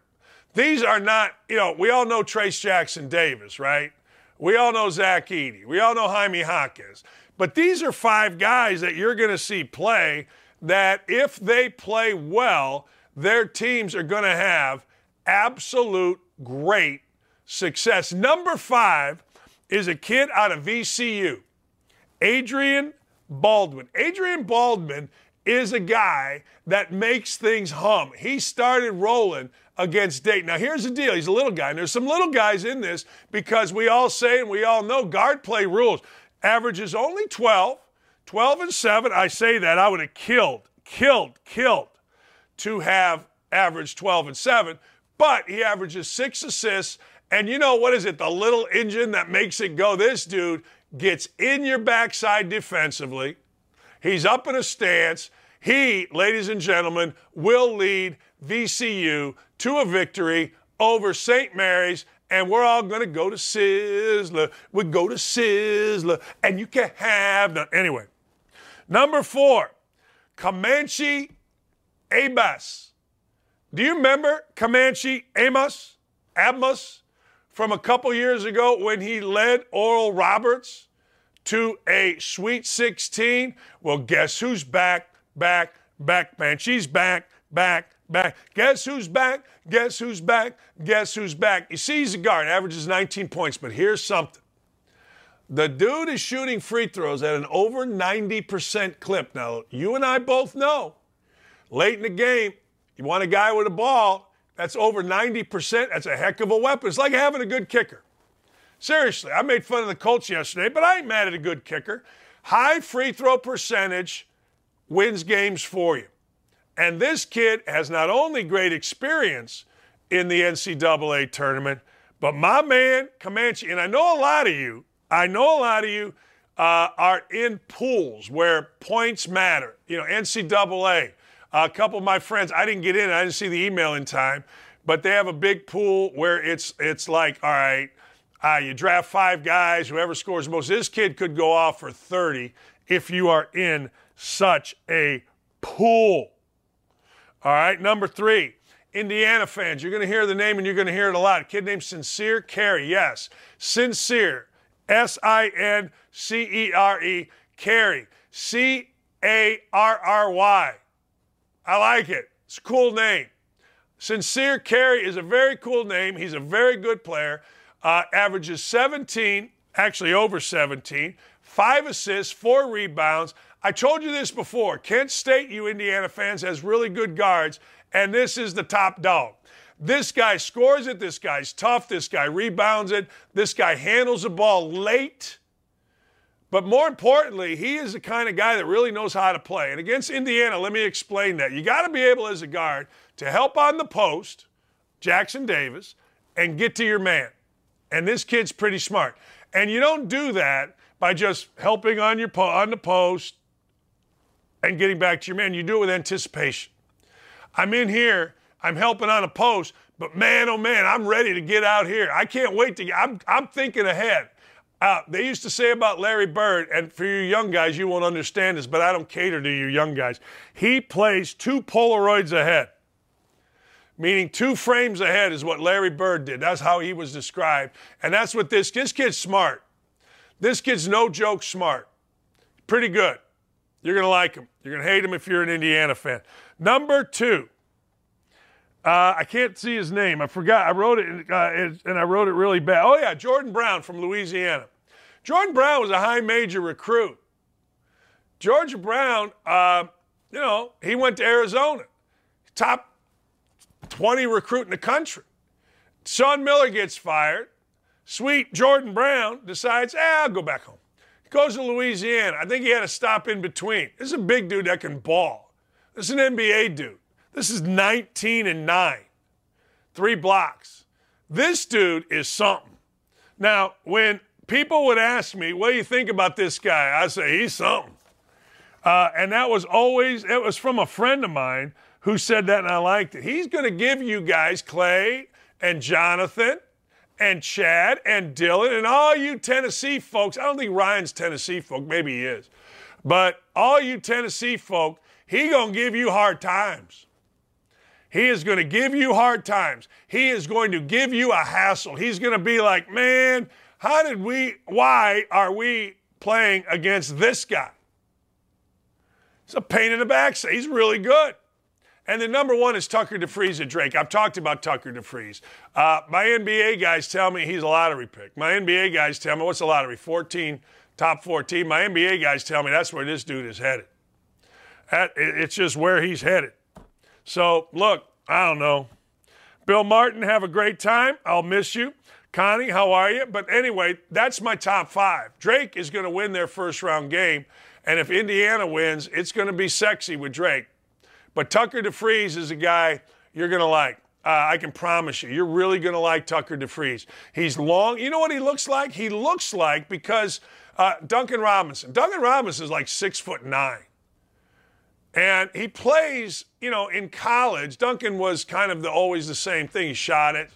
These are not, you know, we all know Trayce Jackson Davis, right? We all know Zach Edey. We all know Jaime Hawkins. But these are five guys that you're going to see play that if they play well, their teams are going to have absolute great success. Number five is a kid out of VCU, Adrian Baldwin. Adrian Baldwin is a guy that makes things hum. He started rolling against Dayton. Now, here's the deal he's a little guy, and there's some little guys in this because we all say and we all know guard play rules. Average is only 12, 12 and 7. I say that, I would have killed, killed, killed to have averaged 12 and 7, but he averages six assists. And you know, what is it? The little engine that makes it go. This dude gets in your backside defensively. He's up in a stance. He, ladies and gentlemen, will lead VCU to a victory over St. Mary's. And we're all going to go to Sizzler. We go to Sizzler. And you can have the. Anyway, number four, Comanche Abmas. Do you remember Comanche Amos, Amos, from a couple years ago when he led Oral Roberts to a Sweet 16? Well, guess who's back, back, back, man. She's back, back, back. Guess who's back? Guess who's back? Guess who's back? You see, he's a guard, averages 19 points, but here's something. The dude is shooting free throws at an over 90% clip. Now, you and I both know late in the game, you want a guy with a ball that's over 90%, that's a heck of a weapon. It's like having a good kicker. Seriously, I made fun of the Colts yesterday, but I ain't mad at a good kicker. High free throw percentage wins games for you. And this kid has not only great experience in the NCAA tournament, but my man, Comanche, and I know a lot of you, I know a lot of you uh, are in pools where points matter. You know, NCAA, a couple of my friends, I didn't get in, I didn't see the email in time, but they have a big pool where it's it's like, all right, uh, you draft five guys, whoever scores most. This kid could go off for 30 if you are in such a pool. All right, number three Indiana fans, you're going to hear the name and you're going to hear it a lot. A kid named Sincere Carry. Yes, Sincere. S I N C E R E. Carry. C A R R Y. I like it. It's a cool name. Sincere Carry is a very cool name. He's a very good player. Uh, averages 17, actually over 17, five assists, four rebounds. I told you this before. Kent State, you Indiana fans, has really good guards, and this is the top dog. This guy scores it. This guy's tough. This guy rebounds it. This guy handles the ball late. But more importantly, he is the kind of guy that really knows how to play. And against Indiana, let me explain that. You got to be able, as a guard, to help on the post, Jackson Davis, and get to your man. And this kid's pretty smart. And you don't do that by just helping on your po- on the post and getting back to your man. You do it with anticipation. I'm in here, I'm helping on a post, but man, oh man, I'm ready to get out here. I can't wait to get, I'm, I'm thinking ahead. Uh, they used to say about Larry Bird, and for you young guys, you won't understand this, but I don't cater to you young guys. He plays two Polaroids ahead meaning two frames ahead is what Larry Bird did. That's how he was described. And that's what this, this kid's smart. This kid's no joke smart. Pretty good. You're going to like him. You're going to hate him if you're an Indiana fan. Number two, uh, I can't see his name. I forgot. I wrote it, uh, and I wrote it really bad. Oh, yeah, Jordan Brown from Louisiana. Jordan Brown was a high major recruit. Georgia Brown, uh, you know, he went to Arizona. Top 20 recruit in the country. Sean Miller gets fired. Sweet Jordan Brown decides, eh, I'll go back home. He goes to Louisiana. I think he had a stop in between. This is a big dude that can ball. This is an NBA dude. This is 19 and 9. Three blocks. This dude is something. Now, when people would ask me, what do you think about this guy? I say, he's something. Uh, and that was always, it was from a friend of mine who said that, and I liked it. He's going to give you guys, Clay and Jonathan and Chad and Dylan and all you Tennessee folks. I don't think Ryan's Tennessee folk, maybe he is. But all you Tennessee folk, he going to give you hard times. He is going to give you hard times. He is going to give you a hassle. He's going to be like, man, how did we, why are we playing against this guy? It's a pain in the backside. He's really good. And the number one is Tucker DeVries at Drake. I've talked about Tucker DeVries. Uh, my NBA guys tell me he's a lottery pick. My NBA guys tell me, what's a lottery? 14, top 14. My NBA guys tell me that's where this dude is headed. That, it's just where he's headed. So, look, I don't know. Bill Martin, have a great time. I'll miss you. Connie, how are you? But anyway, that's my top five. Drake is going to win their first round game. And if Indiana wins, it's going to be sexy with Drake. But Tucker DeVries is a guy you're going to like. Uh, I can promise you, you're really going to like Tucker DeVries. He's long. You know what he looks like? He looks like because uh, Duncan Robinson. Duncan Robinson is like six foot nine. And he plays, you know, in college. Duncan was kind of the, always the same thing. He shot it.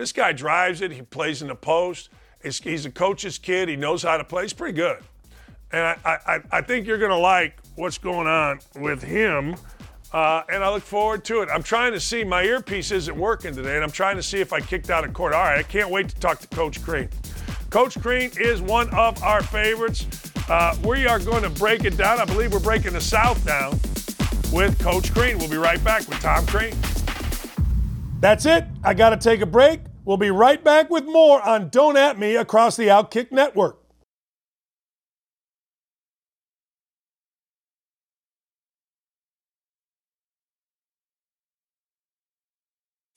This guy drives it. He plays in the post. He's, a coach's kid. He knows how to play. He's pretty good. And I, I, I think you're going to like what's going on with him. Uh, and I look forward to it. I'm trying to see, my earpiece isn't working today, and I'm trying to see if I kicked out of court. All right, I can't wait to talk to Coach Crean. Coach Crean is one of our favorites. Uh, we are going to break it down. I believe we're breaking the South down with Coach Crean. We'll be right back with Tom Crean. That's it. I got to take a break. We'll be right back with more on Don't At Me across the Outkick Network.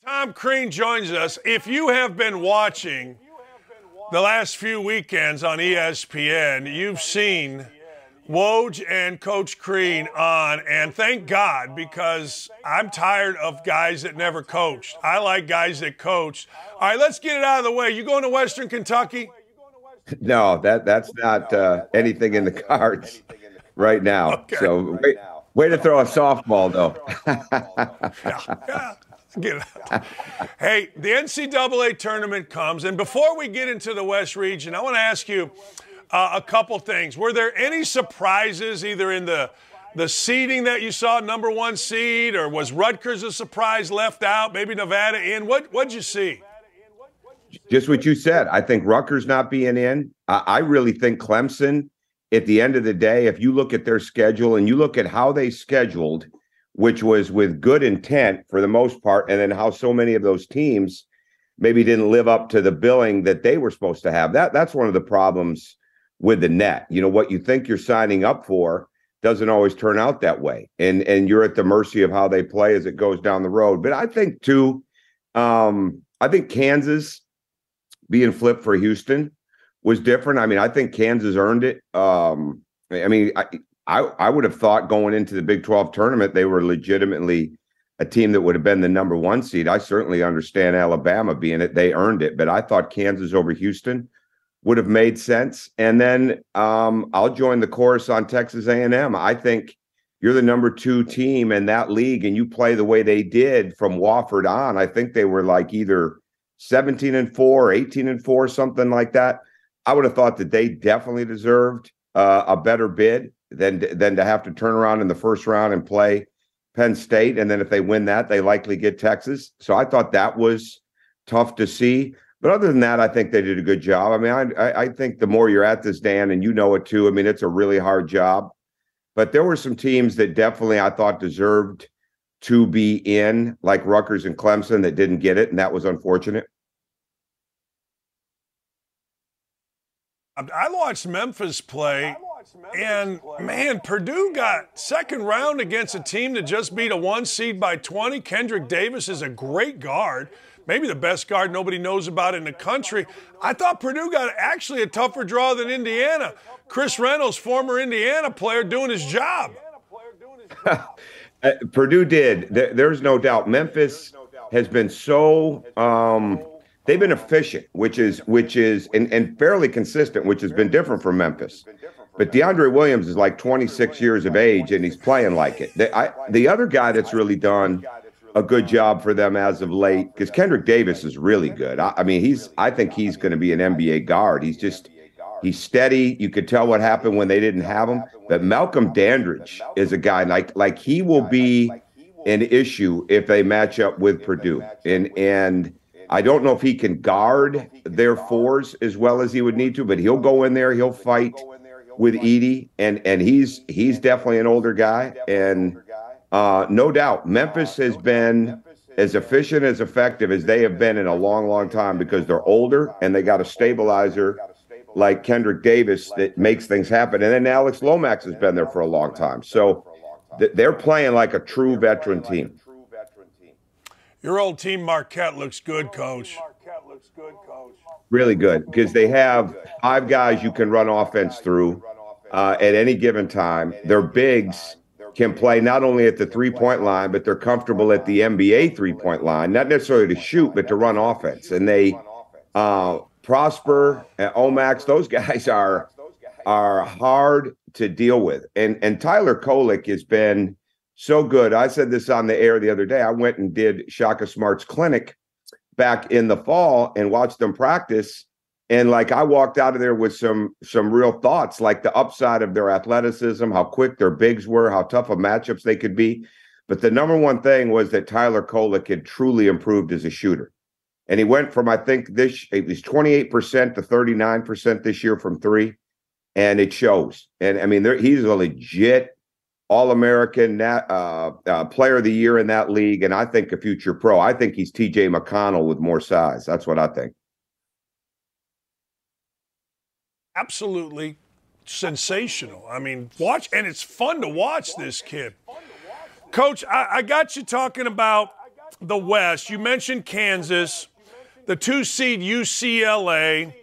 Tom Crean joins us. If you have been watching the last few weekends on ESPN, you've seen Woj and Coach Crean on, and thank God because I'm tired of guys that never coached. I like guys that coach. All right, let's get it out of the way. You going to Western Kentucky? No, that that's not uh, anything in the cards right now. Okay. So way, way to throw a softball, though. yeah, yeah. Hey, the NCAA tournament comes, and before we get into the West region, I want to ask you uh, a couple things. Were there any surprises either in the the seeding that you saw, number one seed, or was Rutgers a surprise left out? Maybe Nevada in. What what'd you see? Just what you said. I think Rutgers not being in. I, I really think Clemson. At the end of the day, if you look at their schedule and you look at how they scheduled, which was with good intent for the most part, and then how so many of those teams maybe didn't live up to the billing that they were supposed to have. That that's one of the problems with the net. You know what you think you're signing up for doesn't always turn out that way, and and you're at the mercy of how they play as it goes down the road. But I think too, um, I think Kansas being flipped for Houston was different. I mean, I think Kansas earned it. Um, I mean, I, I I would have thought going into the Big 12 tournament they were legitimately a team that would have been the number one seed. I certainly understand Alabama being it; they earned it. But I thought Kansas over Houston would have made sense. And then um, I'll join the chorus on Texas A&M. I think you're the number two team in that league, and you play the way they did from Wofford on. I think they were like either 17 and four, 18 and four, something like that. I would have thought that they definitely deserved uh, a better bid than than to have to turn around in the first round and play Penn State, and then if they win that, they likely get Texas. So I thought that was tough to see. But other than that, I think they did a good job. I mean, I, I think the more you're at this, Dan, and you know it too. I mean, it's a really hard job. But there were some teams that definitely I thought deserved to be in, like Rutgers and Clemson, that didn't get it, and that was unfortunate. I watched Memphis play, and man, Purdue got second round against a team that just beat a one seed by 20. Kendrick Davis is a great guard maybe the best guard nobody knows about in the country. I thought Purdue got actually a tougher draw than Indiana. Chris Reynolds, former Indiana player, doing his job. Uh, Purdue did. There's no doubt. Memphis has been so. Um, they've been efficient, which is which is and, and fairly consistent, which has been different from Memphis. But DeAndre Williams is like 26 years of age, and he's playing like it. The, I, the other guy that's really done a good job for them as of late because Kendrick Davis is really good. I, I mean, he's I think he's going to be an NBA guard. He's just he's steady. You could tell what happened when they didn't have him. But Malcolm Dandridge is a guy like like he will be an issue if they match up with Purdue. And and I don't know if he can guard their fours as well as he would need to, but he'll go in there, he'll fight with Edey, and and he's he's definitely an older guy and uh, no doubt, Memphis has been as efficient, as effective as they have been in a long, long time because they're older and they got a stabilizer like Kendrick Davis that makes things happen. And then Alex Lomax has been there for a long time. So th- they're playing like a true veteran team. Your old team, Marquette, looks good, coach. Really good because they have five guys you can run offense through uh, at any given time. They're bigs can play not only at the three point line, but they're comfortable at the NBA three point line, not necessarily to shoot, but to run offense. And they, uh, Prosper, Omax, those guys are are hard to deal with. And and Tyler Kolek has been so good. I said this on the air the other day. I went and did Shaka Smart's clinic back in the fall and watched them practice and like I walked out of there with some some real thoughts, like the upside of their athleticism, how quick their bigs were, how tough of matchups they could be. But the number one thing was that Tyler Kolek had truly improved as a shooter. And he went from, I think, this it was 28% to 39% this year from three. And it shows. And I mean, he's a legit all American uh, uh, player of the year in that league. And I think a future pro. I think he's TJ McConnell with more size. That's what I think. Absolutely sensational. I mean, watch, and it's fun to watch this kid. Coach, I, I, got you talking about the West. You mentioned Kansas, the two seed UCLA.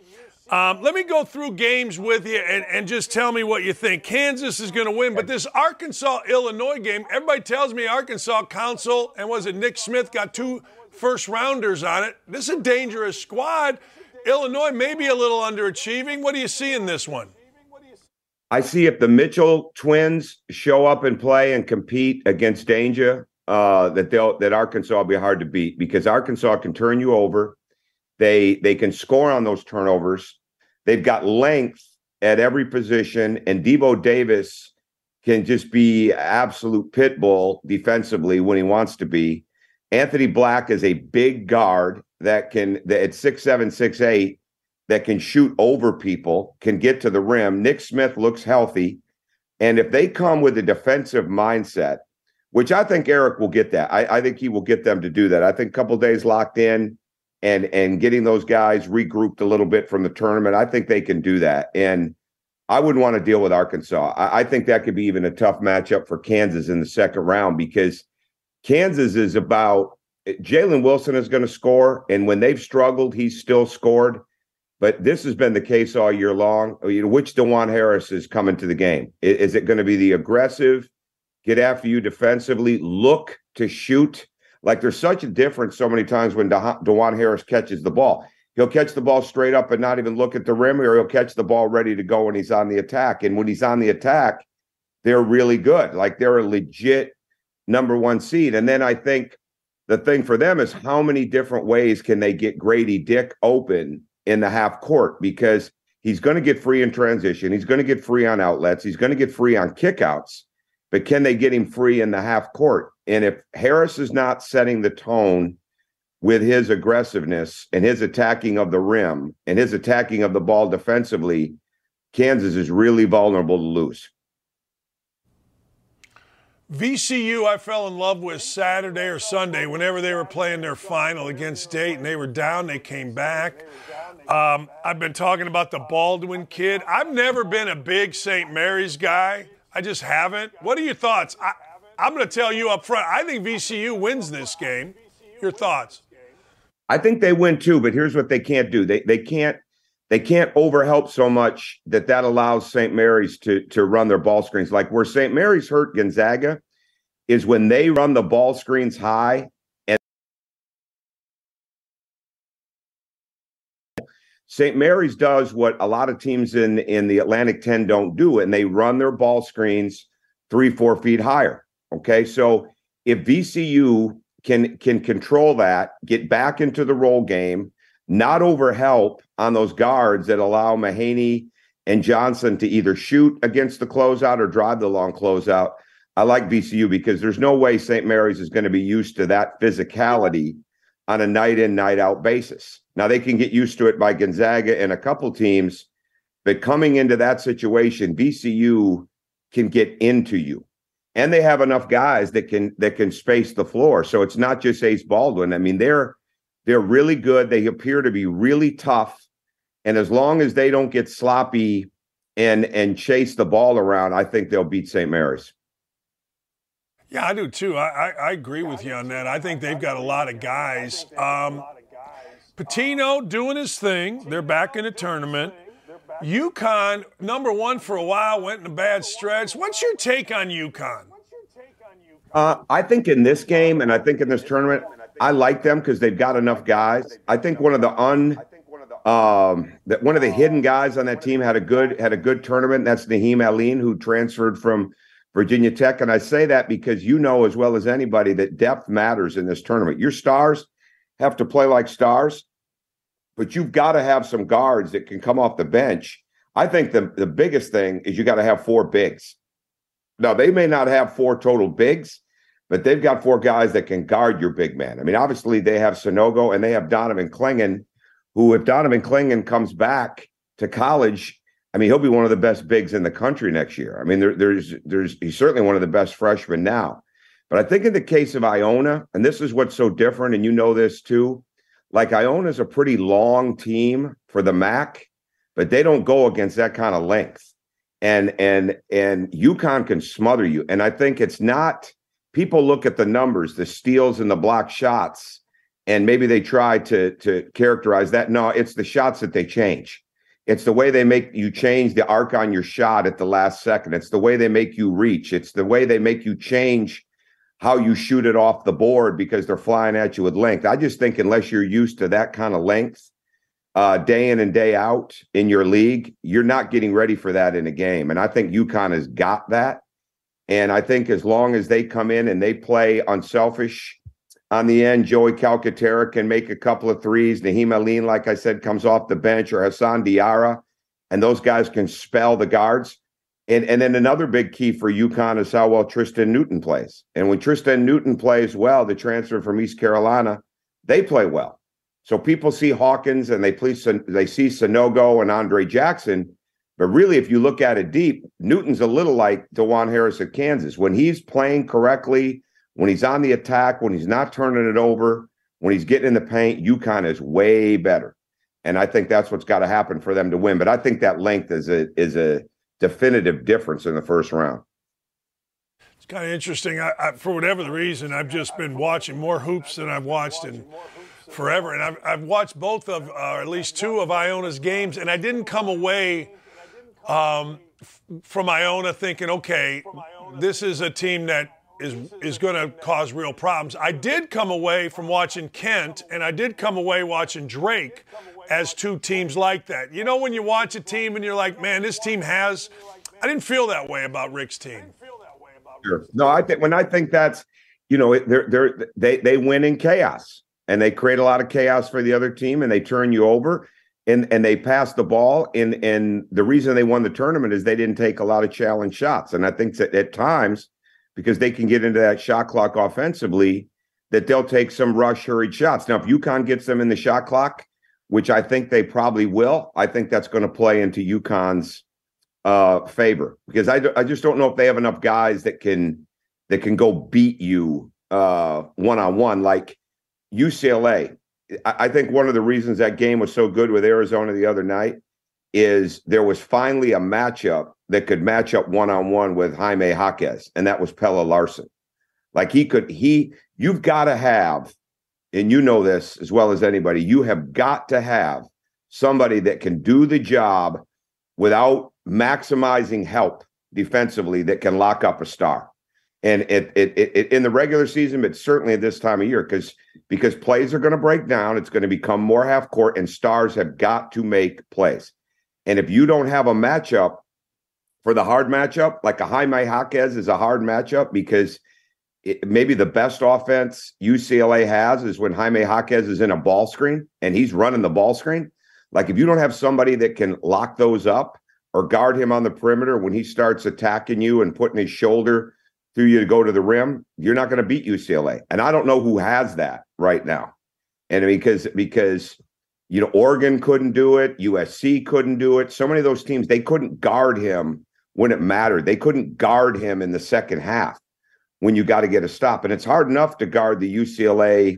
Um, let me go through games with you and, and just tell me what you think. Kansas is going to win, but this Arkansas Illinois game, everybody tells me Arkansas Council and was it Nick Smith got two first rounders on it. This is a dangerous squad. Illinois may be a little underachieving. What do you see in this one? I see if the Mitchell twins show up and play and compete against danger, uh, that they'll that Arkansas will be hard to beat because Arkansas can turn you over. They they can score on those turnovers. They've got length at every position, and Devo Davis can just be absolute pit bull defensively when he wants to be. Anthony Black is a big guard that can that at six seven six eight that can shoot over people, can get to the rim. Nick Smith looks healthy, and if they come with a defensive mindset, which I think Eric will get that, I, I think he will get them to do that. I think a couple days locked in and and getting those guys regrouped a little bit from the tournament, I think they can do that and. I wouldn't want to deal with Arkansas. I, I, think that could be even a tough matchup for Kansas in the second round because Kansas is about Jalen Wilson is going to score, and when they've struggled, he's still scored. But this has been the case all year long. Oh, know, which Dajuan Harris is coming to the game? Is, it going to be the aggressive, get after you defensively, look to shoot? Like there's such a difference so many times when De- Dajuan Harris catches the ball. He'll catch the ball straight up and not even look at the rim, or he'll catch the ball ready to go when he's on the attack. And when he's on the attack, they're really good. Like they're a legit number one seed. And then I think the thing for them is how many different ways can they get Grady Dick open in the half court because he's going to get free in transition. He's going to get free on outlets. He's going to get free on kickouts. But can they get him free in the half court? And if Harris is not setting the tone with his aggressiveness and his attacking of the rim and his attacking of the ball defensively, Kansas is really vulnerable to lose. VCU, I fell in love with Saturday or Sunday whenever they were playing their final against Dayton. They were down, they came back. Um, I've been talking about the Baldwin kid. I've never been a big St. Mary's guy. I just haven't. What are your thoughts? I, I'm going to tell you up front. I think VCU wins this game. Your thoughts? I think they win too, but here's what they can't do. They they can't they can't overhelp so much that that allows St. Mary's to to run their ball screens. Like where St. Mary's hurt Gonzaga is when they run the ball screens high and St. Mary's does what a lot of teams in in the Atlantic 10 don't do, and they run their ball screens three, four feet higher. Okay. So if VCU can can control that, get back into the roll game, not overhelp on those guards that allow Mahaney and Johnson to either shoot against the closeout or drive the long closeout. I like VCU because there's no way St. Mary's is going to be used to that physicality on a night in, night out basis. Now they can get used to it by Gonzaga and a couple teams, but coming into that situation, VCU can get into you and they have enough guys that can that can space the floor. So it's not just Ace Baldwin. I mean, they're they're really good. They appear to be really tough, and as long as they don't get sloppy and and chase the ball around, I think they'll beat St. Mary's. Yeah, I do too. I, I, I agree with you on that. I think they've got a lot of guys. Um, Pitino doing his thing. They're back in the tournament. UConn, number one for a while, went in a bad stretch. What's your take on UConn? Uh, I think in this game, and I think in this tournament, I like them because they've got enough guys. I think one of the un um, that one of the hidden guys on that team had a good had a good tournament. That's Nahiem Alleyne, who transferred from Virginia Tech. And I say that because you know as well as anybody that depth matters in this tournament. Your stars have to play like stars but you've got to have some guards that can come off the bench. I think the, the biggest thing is you got to have four bigs. Now, they may not have four total bigs, but they've got four guys that can guard your big man. I mean, obviously, they have Sanogo and they have Donovan Clingan, who, if Donovan Clingan comes back to college, I mean, he'll be one of the best bigs in the country next year. I mean, there, there's, there's, he's certainly one of the best freshmen now. But I think in the case of Iona, and this is what's so different, and you know this too, like Iona's a pretty long team for the MAC, but they don't go against that kind of length. And and and UConn can smother you. And I think it's not people look at the numbers, the steals and the block shots, and maybe they try to to characterize that. No, it's the shots that they change. It's the way they make you change the arc on your shot at the last second. It's the way they make you reach. It's the way they make you change how you shoot it off the board because they're flying at you with length. I just think unless you're used to that kind of length uh, day in and day out in your league, you're not getting ready for that in a game. And I think UConn has got that. And I think as long as they come in and they play unselfish on the end, Joey Calcaterra can make a couple of threes. Nahiem Alleyne, like I said, comes off the bench or Hassan Diarra, and those guys can spell the guards. And and then another big key for UConn is how well Tristan Newton plays. And when Tristan Newton plays well, the transfer from East Carolina, they play well. So people see Hawkins and they they see Sanogo and Andre Jackson. But really, if you look at it deep, Newton's a little like Dajuan Harris at Kansas. When he's playing correctly, when he's on the attack, when he's not turning it over, when he's getting in the paint, UConn is way better. And I think that's what's got to happen for them to win. But I think that length is a is a definitive difference in the first round. It's kind of interesting. I, I, for whatever the reason, I've just been watching more hoops than I've watched in forever. And I've, I've watched both of, uh, or at least two of Iona's games, and I didn't come away um, from Iona thinking, okay, this is a team that is is going to cause real problems. I did come away from watching Kent, and I did come away watching Drake as two teams like that. You know, when you watch a team and you're like, man, this team has. I didn't feel that way about Rick's team. Sure. No, I think when I think that's, you know, they're they're they they win in chaos and they create a lot of chaos for the other team and they turn you over and and they pass the ball and and the reason they won the tournament is they didn't take a lot of challenge shots and I think that at times because they can get into that shot clock offensively that they'll take some rush hurried shots. Now if UConn gets them in the shot clock, which I think they probably will, I think that's going to play into UConn's uh, favor because I, I just don't know if they have enough guys that can that can go beat you one on one like UCLA. I, think one of the reasons that game was so good with Arizona the other night is there was finally a matchup that could match up one on one with Jaime Jaquez, and that was Pelle Larsson. Like he could, he, you've got to have, and you know this as well as anybody, you have got to have somebody that can do the job without maximizing help defensively that can lock up a star. And it, it, it, in the regular season, but certainly at this time of year, because because plays are going to break down, it's going to become more half court, and stars have got to make plays. And if you don't have a matchup for the hard matchup, like a Jaime Jaquez is a hard matchup because it, maybe the best offense UCLA has is when Jaime Jaquez is in a ball screen and he's running the ball screen. Like if you don't have somebody that can lock those up or guard him on the perimeter when he starts attacking you and putting his shoulder through you to go to the rim, you're not going to beat UCLA. And I don't know who has that right now. And because because you know Oregon couldn't do it, USC couldn't do it. So many of those teams they couldn't guard him when it mattered. They couldn't guard him in the second half when you got to get a stop. And it's hard enough to guard the UCLA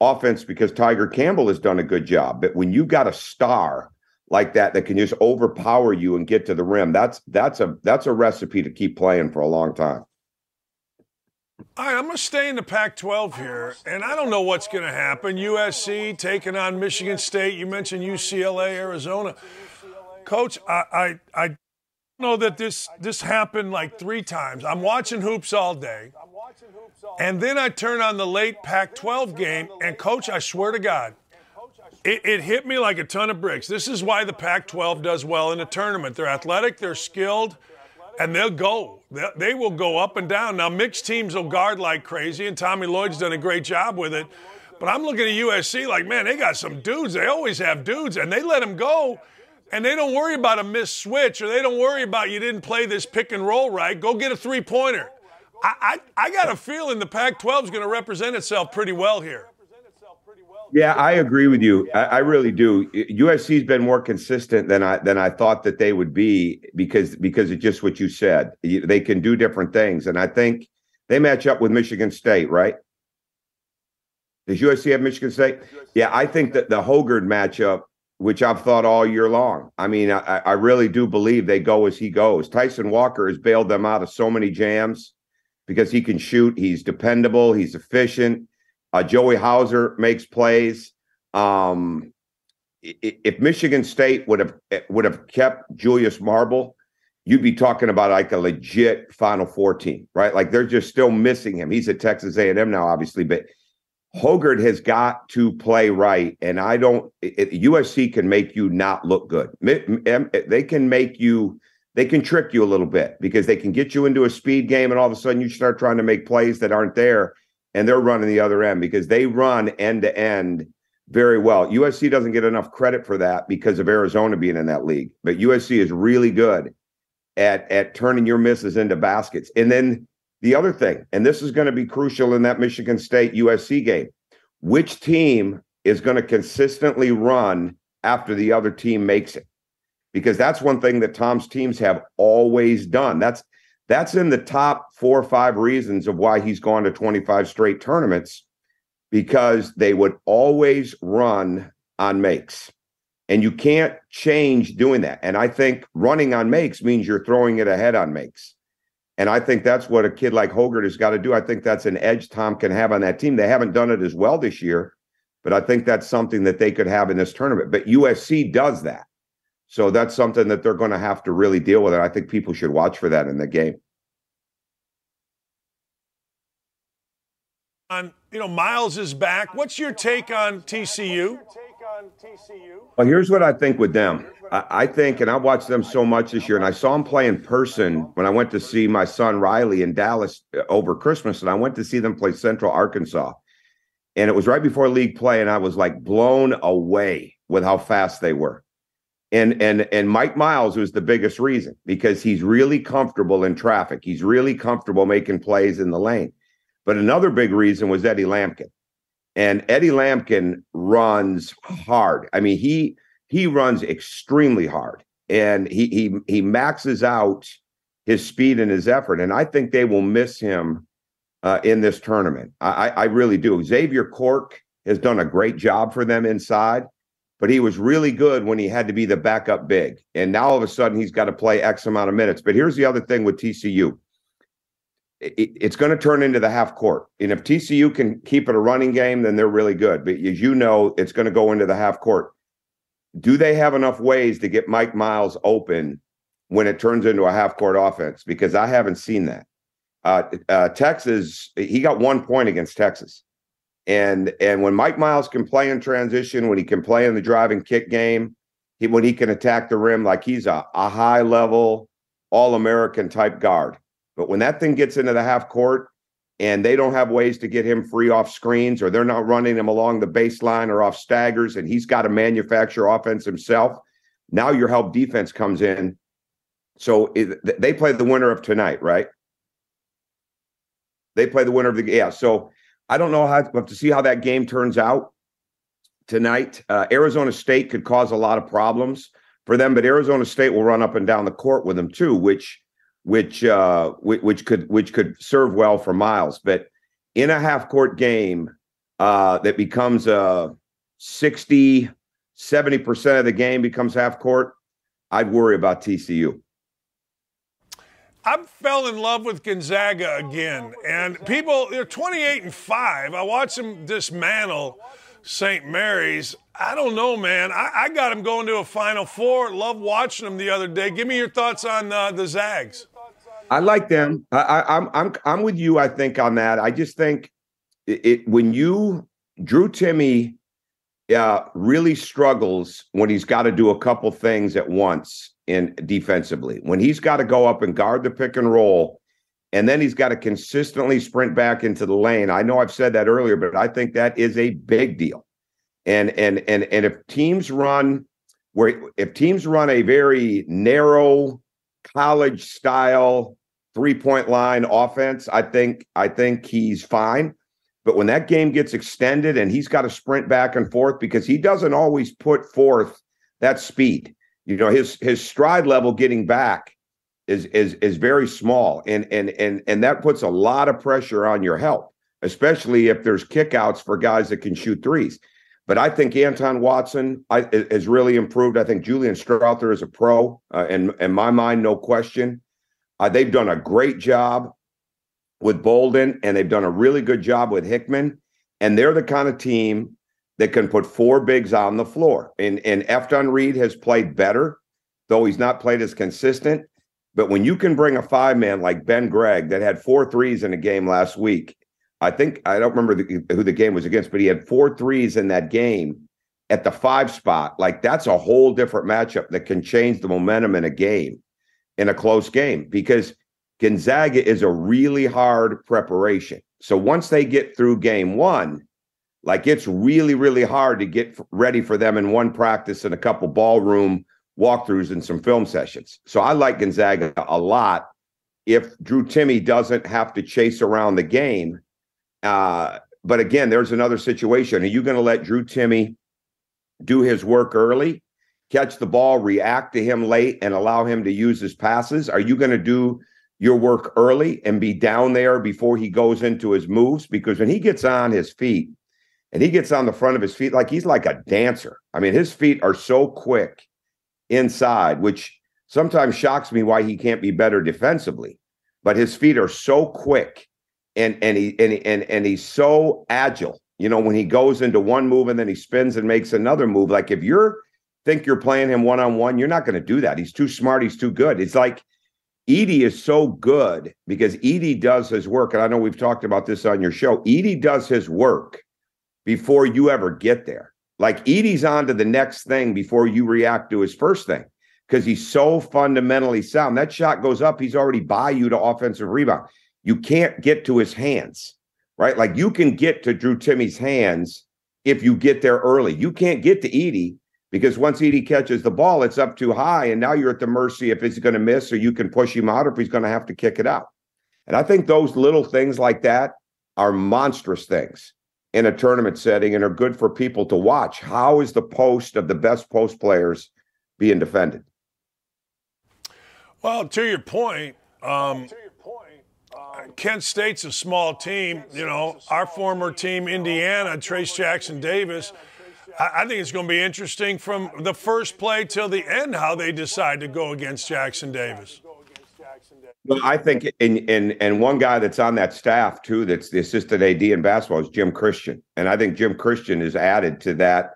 offense because Tiger Campbell has done a good job. But when you got a star like that that can just overpower you and get to the rim, that's that's a that's a recipe to keep playing for a long time. All right, I'm going to stay in the Pac 12 here, and I don't know what's going to happen. USC taking on Michigan State. You mentioned UCLA, Arizona. Coach, I, I, I know that this, this happened like three times. I'm watching hoops all day, and then I turn on the late Pac 12 game, and Coach, I swear to God, it, it, hit me like a ton of bricks. This is why the Pac 12 does well in the tournament. They're athletic, they're skilled and they'll go. They will go up and down. Now, mixed teams will guard like crazy, and Tommy Lloyd's done a great job with it. But I'm looking at USC like, man, they got some dudes. They always have dudes, and they let them go, and they don't worry about a missed switch, or they don't worry about you didn't play this pick and roll right. Go get a three pointer. I, I, I got a feeling the Pac 12 is going to represent itself pretty well here. Yeah, I agree with you. I, I, really do. USC's been more consistent than I than I thought that they would be because because of just what you said. They can do different things, and I think they match up with Michigan State, right? Does USC have Michigan State? Yeah, I think that the Hoggard matchup, which I've thought all year long. I mean, I, I really do believe they go as he goes. Tyson Walker has bailed them out of so many jams because he can shoot. He's dependable. He's efficient uh, Joey Hauser makes plays. Um, if Michigan State would have would have kept Julius Marble, you'd be talking about like a legit Final Four team, right? Like they're just still missing him. He's at Texas A&M now, obviously, but Hoggard has got to play right, and I don't. It, USC can make you not look good. They can make you. They can trick you a little bit because they can get you into a speed game, and all of a sudden you start trying to make plays that aren't there and they're running the other end because they run end to end very well. USC doesn't get enough credit for that because of Arizona being in that league, but USC is really good at at turning your misses into baskets. And then the other thing, and this is going to be crucial in that Michigan State USC game, which team is going to consistently run after the other team makes it? Because that's one thing that Tom's teams have always done. That's that's in the top four or five reasons of why he's gone to 25 straight tournaments because they would always run on makes. And you can't change doing that. And I think running on makes means you're throwing it ahead on makes. And I think that's what a kid like Hoggard has got to do. I think that's an edge Tom can have on that team. They haven't done it as well this year, but I think that's something that they could have in this tournament. But USC does that. So that's something that they're going to have to really deal with. And I think people should watch for that in the game. On, you know, Miles is back. What's your take on TCU? Well, here's what I think with them. I, I think, and I watched them so much this year, and I saw them play in person when I went to see my son Riley in Dallas uh, over Christmas, and I went to see them play Central Arkansas. And it was right before league play, and I was like blown away with how fast they were. And and and Mike Miles was the biggest reason because he's really comfortable in traffic. He's really comfortable making plays in the lane. But another big reason was Eddie Lampkin. And Eddie Lampkin runs hard. I mean, he he runs extremely hard and he he he maxes out his speed and his effort. And I think they will miss him uh, in this tournament. I, I really do. Xavier Cork has done a great job for them inside, but he was really good when he had to be the backup big. And now all of a sudden he's got to play X amount of minutes. But here's the other thing with TCU it, it's going to turn into the half court. And if TCU can keep it a running game, then they're really good. But as you know, it's going to go into the half court. Do they have enough ways to get Mike Miles open when it turns into a half court offense? Because I haven't seen that. Uh, uh, Texas, he got one point against Texas. And and when Mike Miles can play in transition, when he can play in the driving kick game, he, when he can attack the rim like he's a, a high level all American type guard but when that thing gets into the half court and they don't have ways to get him free off screens or they're not running him along the baseline or off staggers and he's got to manufacture offense himself, now your help defense comes in. So it, they play the winner of tonight, right? They play the winner of the yeah. So I don't know how to, to see how that game turns out tonight. Uh, Arizona State could cause a lot of problems for them, but Arizona State will run up and down the court with them too, which which uh, which could which could serve well for Miles. But in a half court game uh, that becomes a 60, 70% of the game becomes half court, I'd worry about TCU. I fell in love with Gonzaga again, and people they're 28 and five. I watched them dismantle St. Mary's. I don't know, man. I, I, got them going to a Final Four. Love watching them the other day. Give me your thoughts on uh, the Zags. I like them. I, am I'm, I'm I'm with you. I think on that. I just think it, it when you Drew Timme uh, really struggles when he's got to do a couple things at once in defensively. When he's got to go up and guard the pick and roll, and then he's got to consistently sprint back into the lane. I know I've said that earlier, but I think that is a big deal. And and and and if teams run where if teams run a very narrow college style three point line offense, I think I think he's fine. But when that game gets extended and he's got to sprint back and forth because he doesn't always put forth that speed. You know, his his stride level getting back is is is very small and and and and that puts a lot of pressure on your help, especially if there's kickouts for guys that can shoot threes. But I think Anton Watson I, has really improved. I think Julian Strawther is a pro, uh, in in my mind, no question. Uh, they've done a great job with Bolton, and they've done a really good job with Hickman. And they're the kind of team that can put four bigs on the floor. And and Efton Reid has played better, though he's not played as consistent. But when you can bring a five man like Ben Gregg that had four threes in a game last week, I think I don't remember the, who the game was against, but he had four threes in that game at the five spot. Like that's a whole different matchup that can change the momentum in a game in a close game because Gonzaga is a really hard preparation. So once they get through game one, like it's really, really hard to get ready for them in one practice and a couple ballroom walkthroughs and some film sessions. So I like Gonzaga a lot. If Drew Timme doesn't have to chase around the game, uh, but again, there's another situation. Are you going to let Drew Timme do his work early, catch the ball, react to him late, and allow him to use his passes? Are you going to do your work early and be down there before he goes into his moves? Because when he gets on his feet and he gets on the front of his feet, like he's like a dancer. I mean, his feet are so quick inside, which sometimes shocks me why he can't be better defensively. But his feet are so quick and and he and and and he's so agile. You know, when he goes into one move and then he spins and makes another move. Like if you're think you're playing him one on one, you're not going to do that. He's too smart. He's too good. It's like Edey is so good because Edey does his work. And I know we've talked about this on your show. Edey does his work before you ever get there. Like Edey's on to the next thing before you react to his first thing because he's so fundamentally sound. That shot goes up, he's already by you to offensive rebound. You can't get to his hands, right? Like you can get to Drew Timme's hands if you get there early. You can't get to Edey because once Edey catches the ball, it's up too high, and now you're at the mercy if he's going to miss or you can push him out or if he's going to have to kick it out. And I think those little things like that are monstrous things in a tournament setting and are good for people to watch. How is the post of the best post players being defended? Well, to your point, um, Kent State's a small team. You know, our former team, Indiana, Trayce Jackson Davis. I think it's going to be interesting from the first play till the end how they decide to go against Jackson Davis. Well, I think, and and and one guy that's on that staff too, that's the assistant AD in basketball, is Jim Christian, and I think Jim Christian is added to that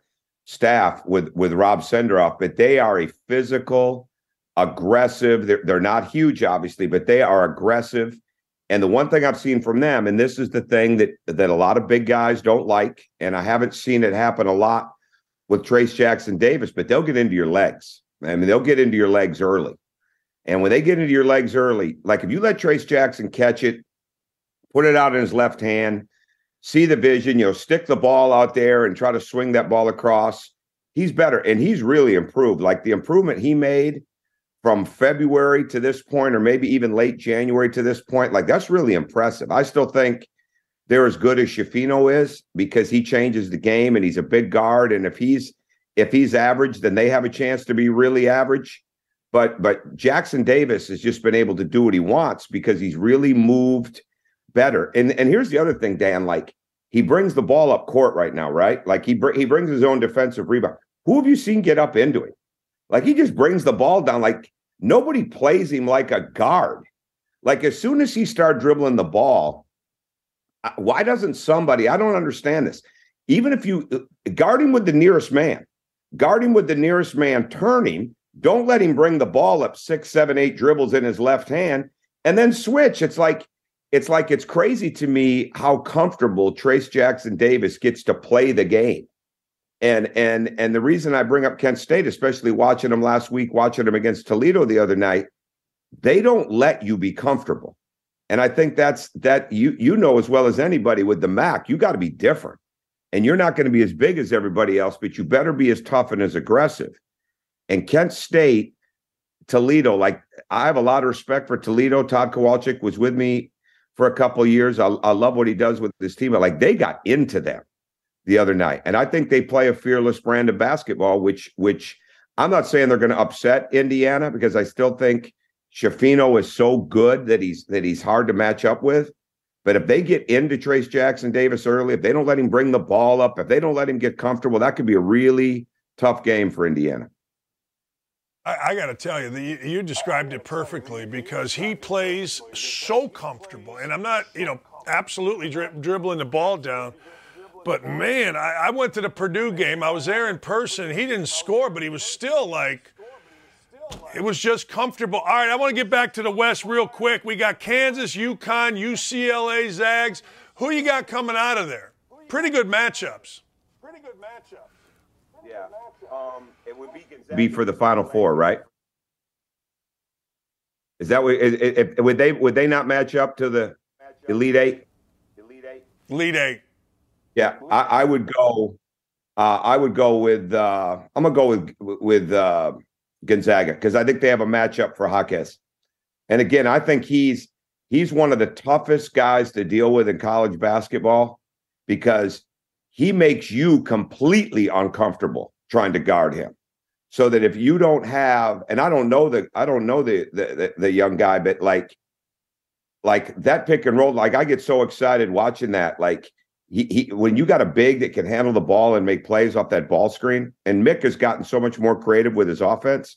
staff with with Rob Senderoff. But they are a physical, aggressive. They're they're not huge, obviously, but they are aggressive. And the one thing I've seen from them, and this is the thing that that a lot of big guys don't like, and I haven't seen it happen a lot with Trayce Jackson Davis, but they'll get into your legs. I mean, they'll get into your legs early. And when they get into your legs early, like if you let Trayce Jackson catch it, put it out in his left hand, see the vision, you know, stick the ball out there and try to swing that ball across, he's better. And he's really improved. Like the improvement he made from February to this point, or maybe even late January to this point, like that's really impressive. I still think they're as good as Schifino is because he changes the game and he's a big guard. And if he's if he's average, then they have a chance to be really average. But but Jackson Davis has just been able to do what he wants because he's really moved better. And and here's the other thing, Dan. Like he brings the ball up court right now, right? Like he br- he brings his own defensive rebound. Who have you seen get up into him? Like he just brings the ball down. Like nobody plays him like a guard. Like as soon as he started dribbling the ball, why doesn't somebody? I don't understand this. Even if you guard him with the nearest man, guard him with the nearest man, turn him don't let him bring the ball up six, seven, eight dribbles in his left hand and then switch. It's like it's like it's crazy to me how comfortable Trayce Jackson Davis gets to play the game. And and and the reason I bring up Kent State, especially watching them last week, watching them against Toledo the other night, they don't let you be comfortable. And I think that's that you you know as well as anybody with the MAC, you got to be different. And you're not going to be as big as everybody else, but you better be as tough and as aggressive. And Kent State, Toledo, like I have a lot of respect for Toledo. Tod Kowalczyk was with me for a couple years. I, I love what he does with this team. Like they got into them the other night, and I think they play a fearless brand of basketball, which which I'm not saying they're going to upset Indiana because I still think Schifino is so good that he's that he's hard to match up with. But if they get into Trayce Jackson Davis early, if they don't let him bring the ball up, if they don't let him get comfortable, that could be a really tough game for Indiana. I, I got to tell you, the, you described it perfectly because he plays so comfortable. And I'm not, you know, absolutely dri- dribbling the ball down. But man, I, I went to the Purdue game. I was there in person. He didn't score, but he was still like, it was just comfortable. All right, I want to get back to the West real quick. We got Kansas, UConn, UCLA, Zags. Who you got coming out of there? Pretty good matchups. Pretty good matchups. Yeah. Um, it would be be for the Final Four, right? Is that what? If, would they would they not match up to the Elite Eight? Elite Eight. Elite Eight. Yeah, I, I would go. Uh, I would go with. Uh, I'm gonna go with with uh, Gonzaga because I think they have a matchup for Jaquez. And again, I think he's he's one of the toughest guys to deal with in college basketball because he makes you completely uncomfortable trying to guard him. So that if you don't have, and I don't know the I don't know the the, the, the young guy, but like like that pick and roll, like I get so excited watching that. Like he, he when you got a big that can handle the ball and make plays off that ball screen, and Mick has gotten so much more creative with his offense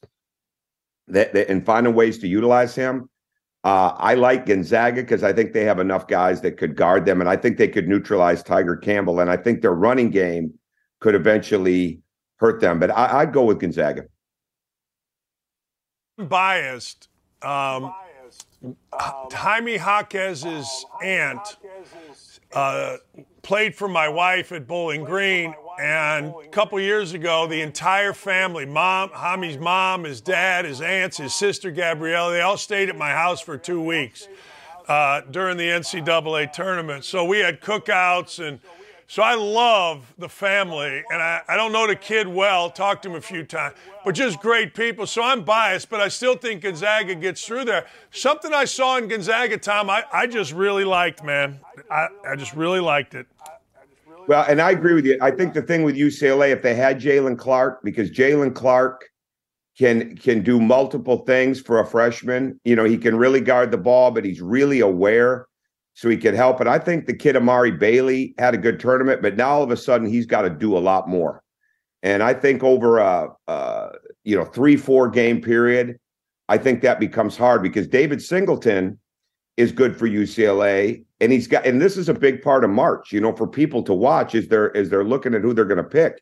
that, that and finding ways to utilize him. Uh, I like Gonzaga because I think they have enough guys that could guard them, and I think they could neutralize Tiger Campbell, and I think their running game could eventually hurt them. But I, would go with Gonzaga. Biased. Um, Jaime Jaquez's aunt uh, played for my wife at Bowling Green, and a couple years ago, the entire family, mom, Hami's mom, his dad, his aunts, his sister Gabrielle, they all stayed at my house for two weeks uh, during the NCAA tournament. So we had cookouts and so I love the family, and I, I don't know the kid well, talked to him a few times, but just great people. So I'm biased, but I still think Gonzaga gets through there. Something I saw in Gonzaga, Tom, I, I just really liked, man. I, I just really liked it. Well, and I agree with you. I think the thing with UCLA, if they had Jaylen Clark, because Jaylen Clark can can do multiple things for a freshman. You know, he can really guard the ball, but he's really aware so he could help. And I think the kid Amari Bailey had a good tournament, but now all of a sudden he's got to do a lot more. And I think over a, a you know three four game period, I think that becomes hard because David Singleton is good for UCLA, and he's got and this is a big part of March. You know, for people to watch is they're as they're looking at who they're going to pick.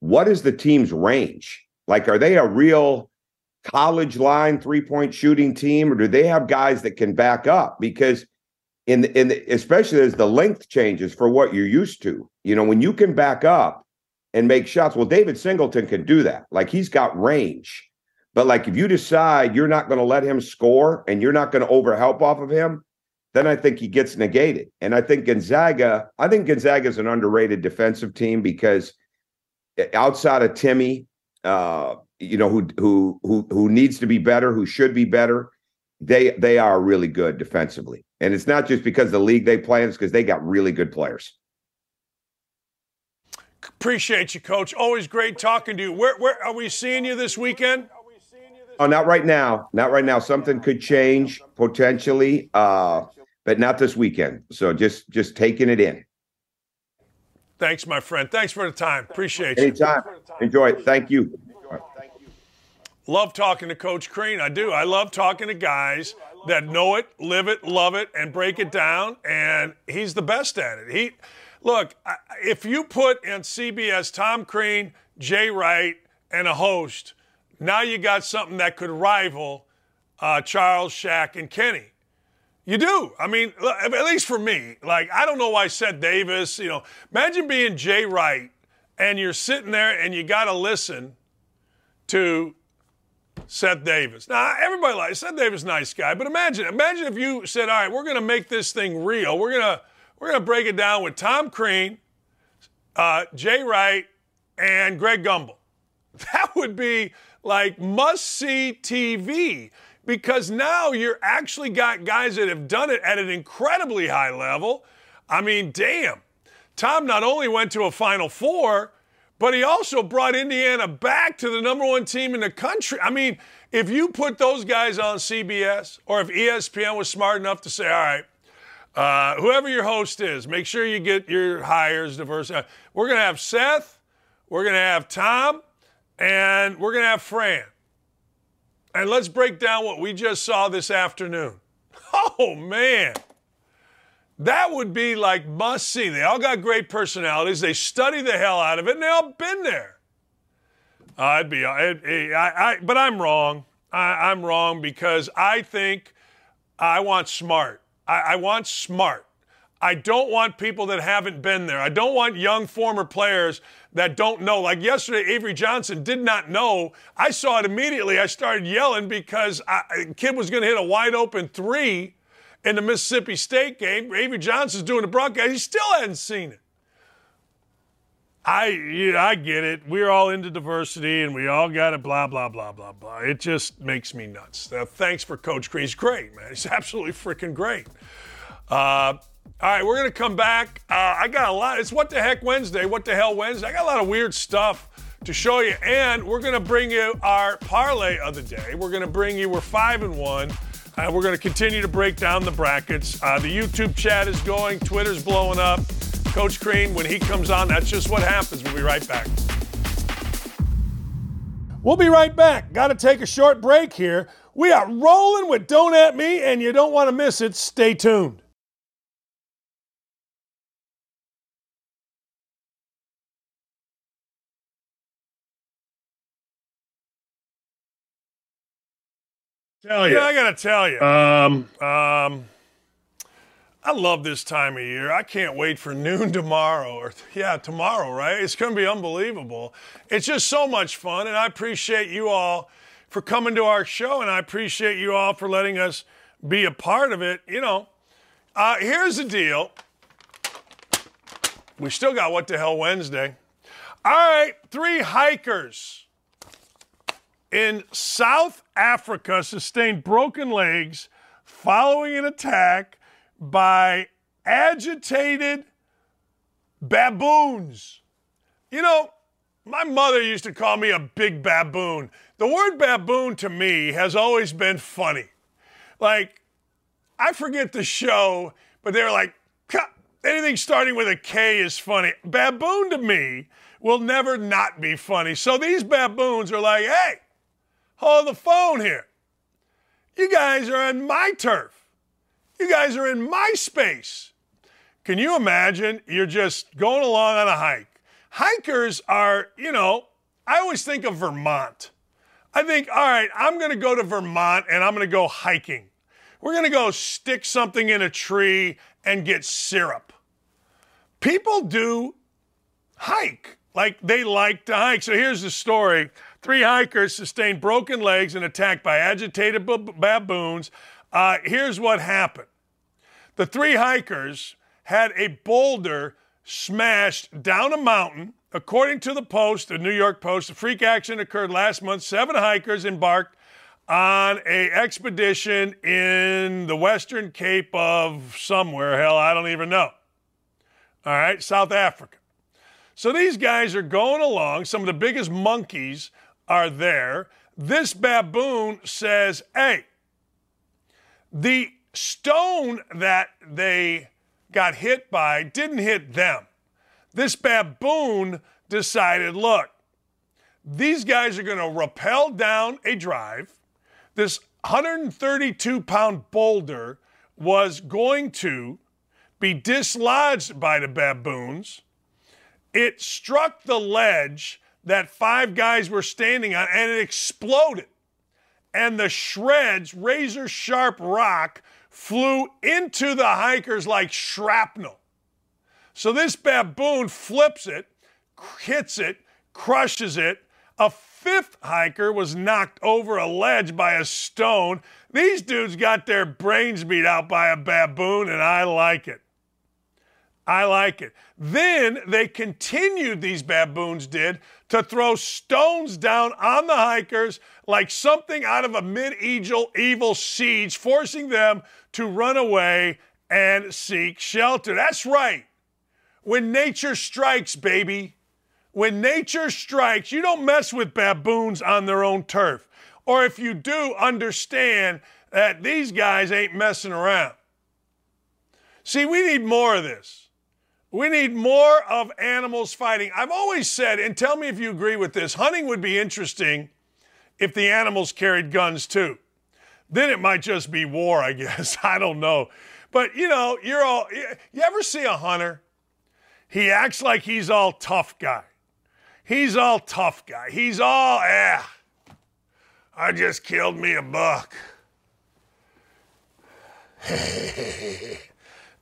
What is the team's range? Like, are they a real college line three point shooting team, or do they have guys that can back up? Because in the, in the, especially as the length changes for what you're used to. You know, when you can back up and make shots, well, David Singleton can do that. Like he's got range. But like if you decide you're not going to let him score and you're not going to overhelp off of him, then I think he gets negated. And I think Gonzaga, I think Gonzaga is an underrated defensive team because eh, outside of Timme, uh, you know, who who who who needs to be better, who should be better, they they are really good defensively. And it's not just because the league they play in, it's because they got really good players. Appreciate you, Coach. Always great talking to you. Where, where are we seeing you this weekend? Oh, not right now. Not right now. Something could change potentially, uh, but not this weekend. So just just taking it in. Thanks, my friend. Thanks for the time. Appreciate you. Anytime. Enjoy it. Thank you. Love talking to Coach Crean. I do. I love talking to guys that know it, live it, love it, and break it down. And he's the best at it. He, look, if you put in CBS Tom Crean, Jay Wright, and a host, now you got something that could rival uh, Charles, Shaq, and Kenny. You do. I mean, at least for me. Like, I don't know why Seth Davis, you know, imagine being Jay Wright and you're sitting there and you got to listen to Seth Davis. Now, everybody likes Seth Davis, nice guy, but imagine, imagine if you said, "All right, we're going to make this thing real. We're gonna we're gonna break it down with Tom Crean, uh, Jay Wright, and Greg Gumbel." That would be like must see TV because now you're actually got guys that have done it at an incredibly high level. I mean, damn. Tom not only went to a Final Four, but he also brought Indiana back to the number one team in the country. I mean, if you put those guys on CBS or if ESPN was smart enough to say, all right, uh, whoever your host is, make sure you get your hires diverse. Uh, we're going to have Seth, we're going to have Tom, and we're going to have Fran. And let's break down what we just saw this afternoon. Oh, man. That would be like must see. They all got great personalities. They study the hell out of it, and they all been there. I'd be, I'd, I, I, but I'm wrong. I, am wrong because I think I want smart. I, I want smart. I don't want people that haven't been there. I don't want young former players that don't know. Like yesterday, Avery Johnson did not know. I saw it immediately. I started yelling because I, kid was going to hit a wide open three in the Mississippi State game. Avery Johnson's doing the broadcast. He still hadn't seen it. I I get it. We're all into diversity and we all got it. Blah blah blah blah blah. It just makes me nuts. Uh, thanks for Coach Crean. He's great, man. He's absolutely freaking great. Uh, all right, we're gonna come back. Uh, I got a lot. It's what the heck Wednesday. What the hell Wednesday? I got a lot of weird stuff to show you, and we're gonna bring you our parlay of the day. We're gonna bring you. We're five and one. Uh, we're going to continue to break down the brackets. Uh, the YouTube chat is going, Twitter's blowing up. Coach Crean, when he comes on, that's just what happens. We'll be right back. We'll be right back. Got to take a short break here. We are rolling with Don't At Me, and you don't want to miss it. Stay tuned. Tell you. Yeah, I got to tell you. Um, Um, I love this time of year. I can't wait for noon tomorrow, or yeah, tomorrow, right? It's going to be unbelievable. It's just so much fun, and I appreciate you all for coming to our show, and I appreciate you all for letting us be a part of it. You know, uh, here's the deal. We still got what the hell Wednesday. All right, three hikers in South Africa sustained broken legs following an attack by agitated baboons. You know, my mother used to call me a big baboon. The word baboon to me has always been funny. Like, I forget the show, but they were like, anything starting with a K is funny. Baboon to me will never not be funny. So these baboons are like, hey, hold the phone here. You guys are on my turf. You guys are in my space. Can you imagine? You're just going along on a hike. Hikers are, you know, I always think of Vermont. I think, all right, I'm going to go to Vermont and I'm going to go hiking. We're going to go stick something in a tree and get syrup. People do hike like they like to hike. So here's the story three hikers sustained broken legs and attacked by agitated baboons. Uh, here's what happened the three hikers had a boulder smashed down a mountain. According to the Post, the New York Post, the freak action occurred last month. Seven hikers embarked on a expedition in the Western Cape of somewhere. Hell, I don't even know. All right, South Africa. So these guys are going along. Some of the biggest monkeys are there. This baboon says, Hey, the stone that they got hit by didn't hit them. This baboon decided, look, these guys are going to rappel down a drive. This 132 pound boulder was going to be dislodged by the baboons. It struck the ledge that five guys were standing on and it exploded. And the shreds, razor sharp rock, flew into the hikers like shrapnel. So this baboon flips it, hits it, crushes it. A fifth hiker was knocked over a ledge by a stone. These dudes got their brains beat out by a baboon, and I like it. I like it. Then they continued, these baboons did, to throw stones down on the hikers like something out of a medieval evil siege, forcing them to run away and seek shelter. That's right. When nature strikes, baby, when nature strikes, you don't mess with baboons on their own turf. Or if you do, understand that these guys ain't messing around. See, we need more of this. We need more of animals fighting. I've always said, and tell me if you agree with this, hunting would be interesting if the animals carried guns too. Then it might just be war, I guess. I don't know. But you know, you're all you ever see a hunter? He acts like he's all tough guy. He's all tough guy. He's all, eh, I just killed me a buck.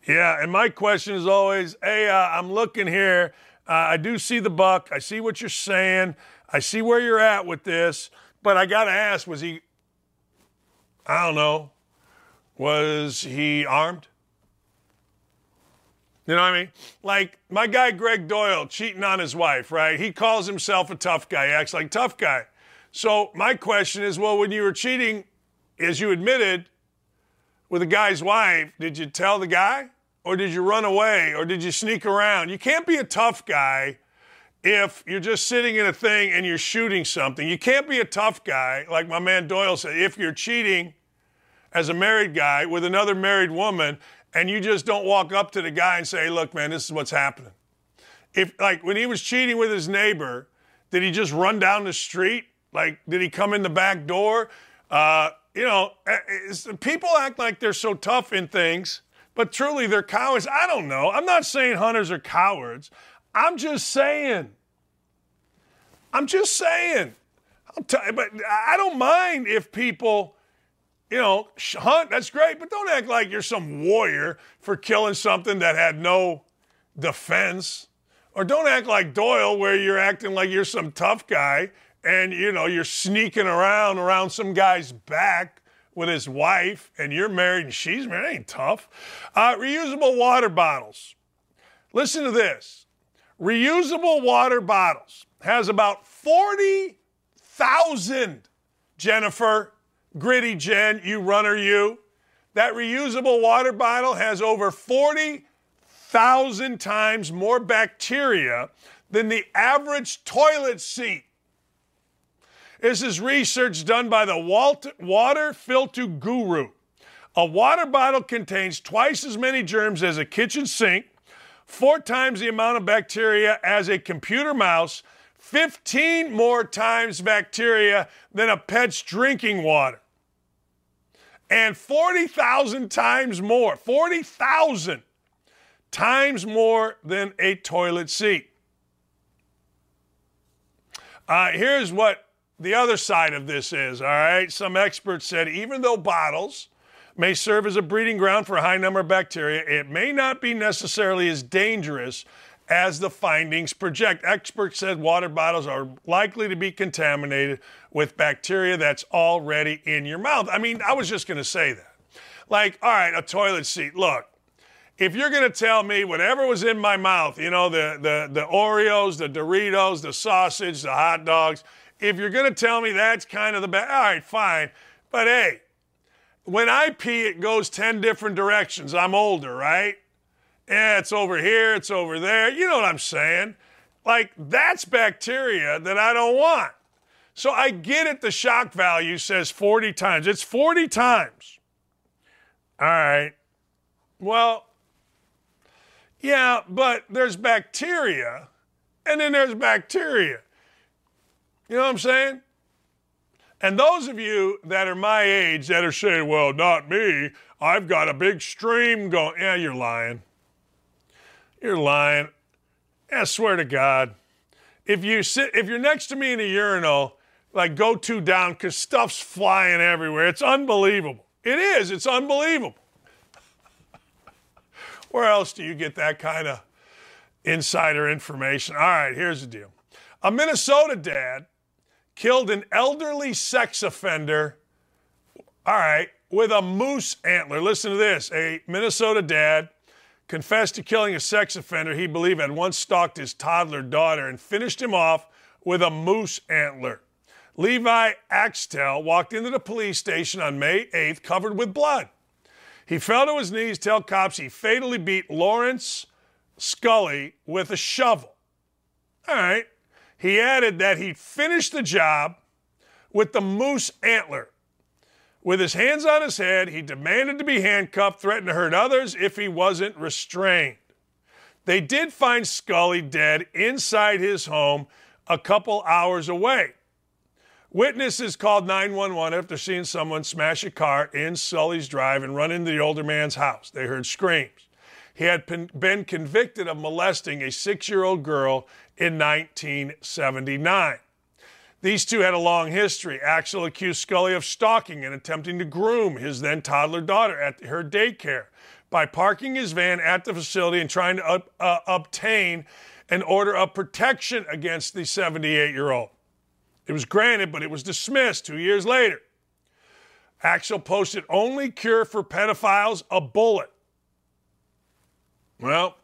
Yeah, and my question is always, hey, uh, I'm looking here. Uh, I do see the buck. I see what you're saying. I see where you're at with this. But I got to ask, was he, I don't know, was he armed? You know what I mean? Like my guy Gregg Doyel cheating on his wife, right? He calls himself a tough guy, he acts like tough guy. So my question is, well, when you were cheating, as you admitted, with a guy's wife, did you tell the guy? Or did you run away? Or did you sneak around? You can't be a tough guy if you're just sitting in a thing and you're shooting something. You can't be a tough guy, like my man Doyel said, if you're cheating as a married guy with another married woman and you just don't walk up to the guy and say, look, man, this is what's happening. If, like, when he was cheating with his neighbor, did he just run down the street? Like, did he come in the back door? Uh, you know, eh, people act like they're so tough in things, but truly they're cowards. I don't know. I'm not saying hunters are cowards. I'm just saying. I'm just saying. But I don't mind if people you know, hunt, that's great, but don't act like you're some warrior for killing something that had no defense. Or don't act like Doyel, where you're acting like you're some tough guy and, you know, you're sneaking around around some guy's back with his wife and you're married and she's married. It ain't tough. Uh, reusable water bottles. Listen to this. Reusable water bottles has about 40,000, Jennifer, Gritty Jen, you runner, you. That reusable water bottle has over 40,000 times more bacteria than the average toilet seat. This is research done by the Water Filter Guru. A water bottle contains twice as many germs as a kitchen sink, four times the amount of bacteria as a computer mouse, 15 more times bacteria than a pet's drinking water and 40,000 times more, 40,000 times more than a toilet seat. Uh, here's what the other side of this is, all right? Some experts said even though bottles may serve as a breeding ground for a high number of bacteria, it may not be necessarily as dangerous as the findings project. Experts said water bottles are likely to be contaminated with bacteria that's already in your mouth. I mean, I was just going to say that. Like, all right, a toilet seat. Look, if you're going to tell me whatever was in my mouth, you know, the, the, the Oreos, the Doritos, the sausage, the hot dogs, if you're going to tell me that's kind of the best, all right, fine. But hey, when I pee, it goes 10 different directions. I'm older, right? yeah, it's over here, it's over there. You know what I'm saying? Like, that's bacteria that I don't want. So I get it, the shock value says 40 times. It's 40 times. All right. Well, yeah, but there's bacteria, and then there's bacteria. You know what I'm saying? And those of you that are my age that are saying, well, not me, I've got a big stream going. Yeah, you're lying. You're lying. I swear to God. If you sit, if you're next to me in a urinal, like go two down because stuff's flying everywhere. It's unbelievable. It is. It's unbelievable. Where else do you get that kind of insider information? All right, here's the deal. A Minnesota dad killed an elderly sex offender. All right, with a moose antler. Listen to this. A Minnesota dad confessed to killing a sex offender he believed had once stalked his toddler daughter and finished him off with a moose antler. Levi Axtell walked into the police station on May 8th covered with blood. He fell to his knees, tell cops he fatally beat Lawrence Scully with a shovel. All right. He added that he'd finished the job with the moose antler. With his hands on his head, he demanded to be handcuffed, threatened to hurt others if he wasn't restrained. They did find Scully dead inside his home a couple hours away. Witnesses called 911 after seeing someone smash a car in Scully's drive and run into the older man's house. They heard screams. He had been convicted of molesting a six year old girl in 1979. These two had a long history. Axtell accused Scully of stalking and attempting to groom his then toddler daughter at her daycare by parking his van at the facility and trying to uh, obtain an order of protection against the 78 year old. It was granted, but it was dismissed two years later. Axtell posted only cure for pedophiles a bullet. Well,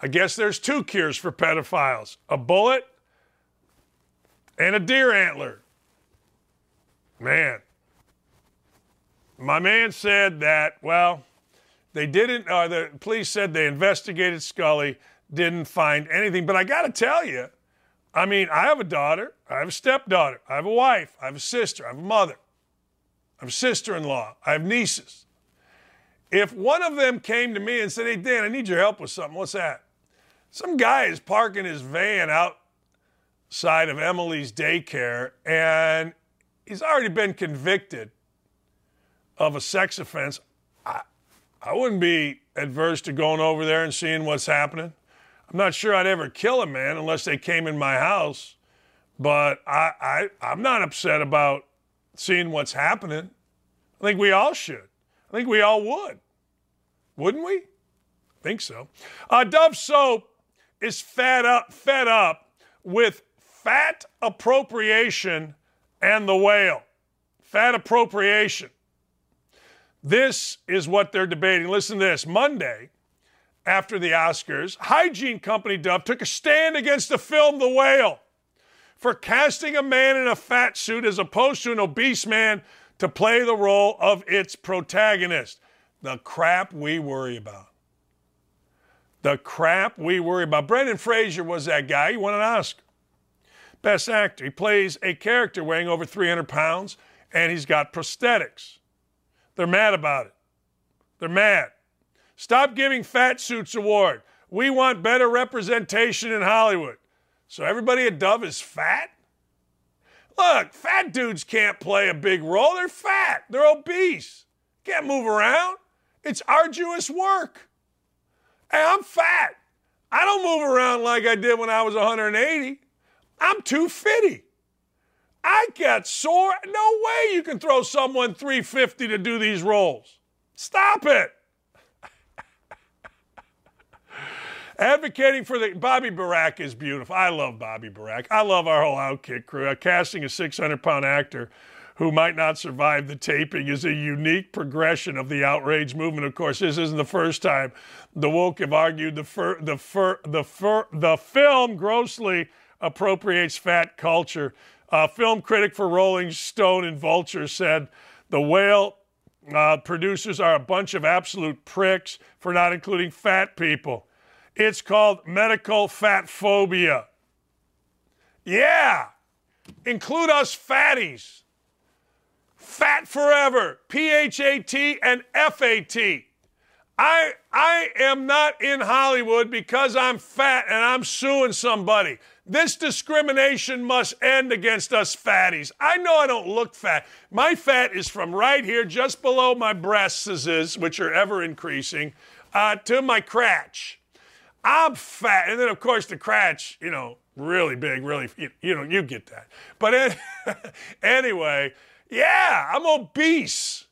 I guess there's two cures for pedophiles a bullet and a deer antler. Man. My man said that, well, they didn't, or the police said they investigated Scully, didn't find anything. But I got to tell you, I mean, I have a daughter, I have a stepdaughter, I have a wife, I have a sister, I have a mother, I have a sister in law, I have nieces. If one of them came to me and said, Hey, Dan, I need your help with something, what's that? Some guy is parking his van outside of Emily's daycare and he's already been convicted of a sex offense. I, I wouldn't be adverse to going over there and seeing what's happening. I'm not sure I'd ever kill a man unless they came in my house, but I, I, I'm not upset about seeing what's happening. I think we all should. I think we all would. Wouldn't we? I think so. Uh, Dove soap is fed up, fed up with fat appropriation and the whale. Fat appropriation. This is what they're debating. Listen to this. Monday, after the Oscars, hygiene company Dove took a stand against the film The Whale for casting a man in a fat suit as opposed to an obese man to play the role of its protagonist. The crap we worry about. The crap we worry about. Brendan Fraser was that guy. He won an Oscar. Best actor. He plays a character weighing over 300 pounds, and he's got prosthetics. They're mad about it. They're mad. Stop giving fat suits award. We want better representation in Hollywood. So everybody at Dove is fat? Look, fat dudes can't play a big role. They're fat. They're obese. Can't move around. It's arduous work. Hey, I'm fat. I don't move around like I did when I was 180. I'm too fitty. I got sore. No way you can throw someone 350 to do these roles. Stop it. Advocating for the Bobby Burack is beautiful. I love Bobby Burack. I love our whole Outkick crew. Casting a 600 pound actor who might not survive the taping is a unique progression of the outrage movement. Of course, this isn't the first time the woke have argued the fur, the fur, the fur, the film grossly appropriates fat culture. A film critic for Rolling Stone and Vulture said the whale uh, producers are a bunch of absolute pricks for not including fat people. It's called medical fat phobia. Yeah, include us fatties. Fat forever. P H A T and F A T. I I am not in Hollywood because I'm fat and I'm suing somebody. This discrimination must end against us fatties. I know I don't look fat. My fat is from right here, just below my breasts, which are ever increasing, uh, to my crotch. I'm fat. And then, of course, the crotch, you know, really big, really, you, you know, you get that. But anyway, yeah, I'm obese.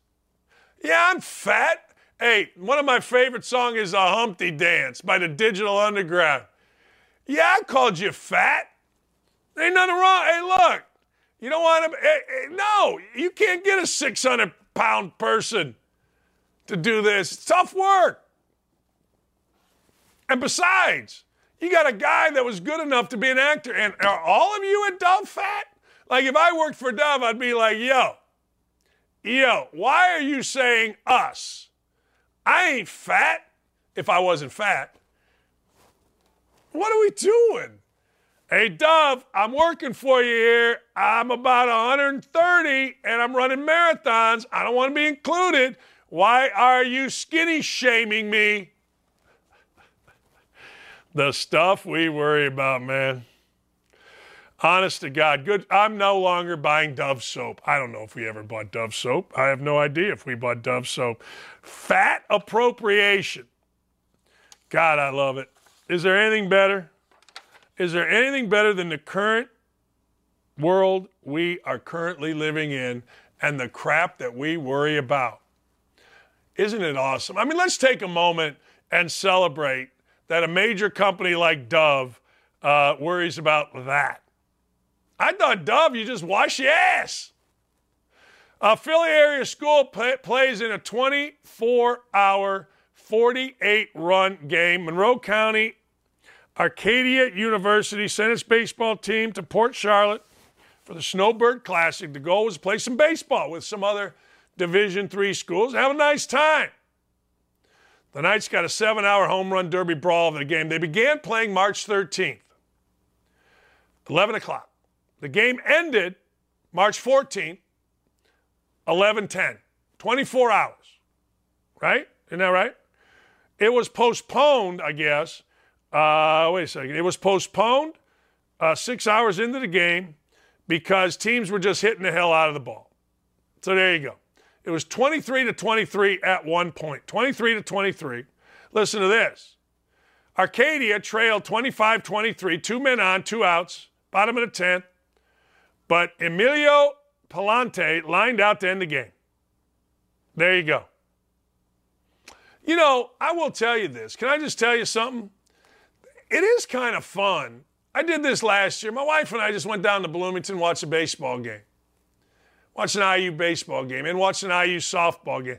Yeah, I'm fat. Hey, one of my favorite songs is A Humpty Dance by the Digital Underground. Yeah, I called you fat. Ain't nothing wrong. Hey, look, you don't want to. Eh, hey, eh, hey, no, you can't get a 600 pound person to do this. It's tough work. And besides, you got a guy that was good enough to be an actor. And are all of you Dove fat? Like if I worked for Dove, I'd be like, yo, yo, why are you saying us? I ain't fat if I wasn't fat. What are we doing? Hey, Dove, I'm working for you here. I'm about 130 and I'm running marathons. I don't want to be included. Why are you skinny shaming me? the stuff we worry about, man. Honest to God, good. I'm no longer buying Dove soap. I don't know if we ever bought Dove soap. I have no idea if we bought Dove soap. Fat appropriation. God, I love it. Is there anything better? Is there anything better than the current world we are currently living in and the crap that we worry about? Isn't it awesome? I mean, let's take a moment and celebrate that a major company like Dove uh, worries about that. I thought Dove, you just wash your ass. A Philly area school play, plays in a 24 hour, 48 run game. Monroe County Arcadia University sent its baseball team to Port Charlotte for the Snowbird Classic. The goal was to play some baseball with some other Division three schools. Have a nice time. The Knights got a seven-hour home run derby brawl of the game. They began playing March 13th, 11 o'clock. The game ended March 14th, 11:10. 24 hours, right? Isn't that right? It was postponed, I guess. Uh, wait a second. It was postponed uh, six hours into the game because teams were just hitting the hell out of the ball. So there you go. It was 23 to 23 at one point. 23 to 23. Listen to this. Arcadia trailed 25 23, two men on, two outs, bottom of the 10th. But Emilio Palante lined out to end the game. There you go. You know, I will tell you this. Can I just tell you something? It is kind of fun. I did this last year. My wife and I just went down to Bloomington, watched a baseball game, watched an IU baseball game, and watched an IU softball game.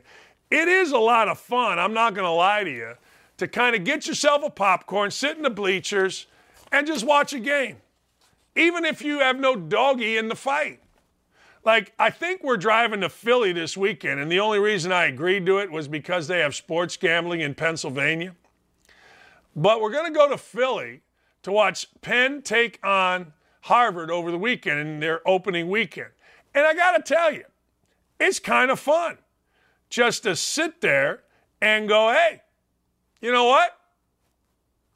It is a lot of fun, I'm not going to lie to you, to kind of get yourself a popcorn, sit in the bleachers, and just watch a game, even if you have no doggy in the fight. Like, I think we're driving to Philly this weekend, and the only reason I agreed to it was because they have sports gambling in Pennsylvania. But we're going to go to Philly to watch Penn take on Harvard over the weekend in their opening weekend. And I got to tell you, it's kind of fun just to sit there and go, hey, you know what?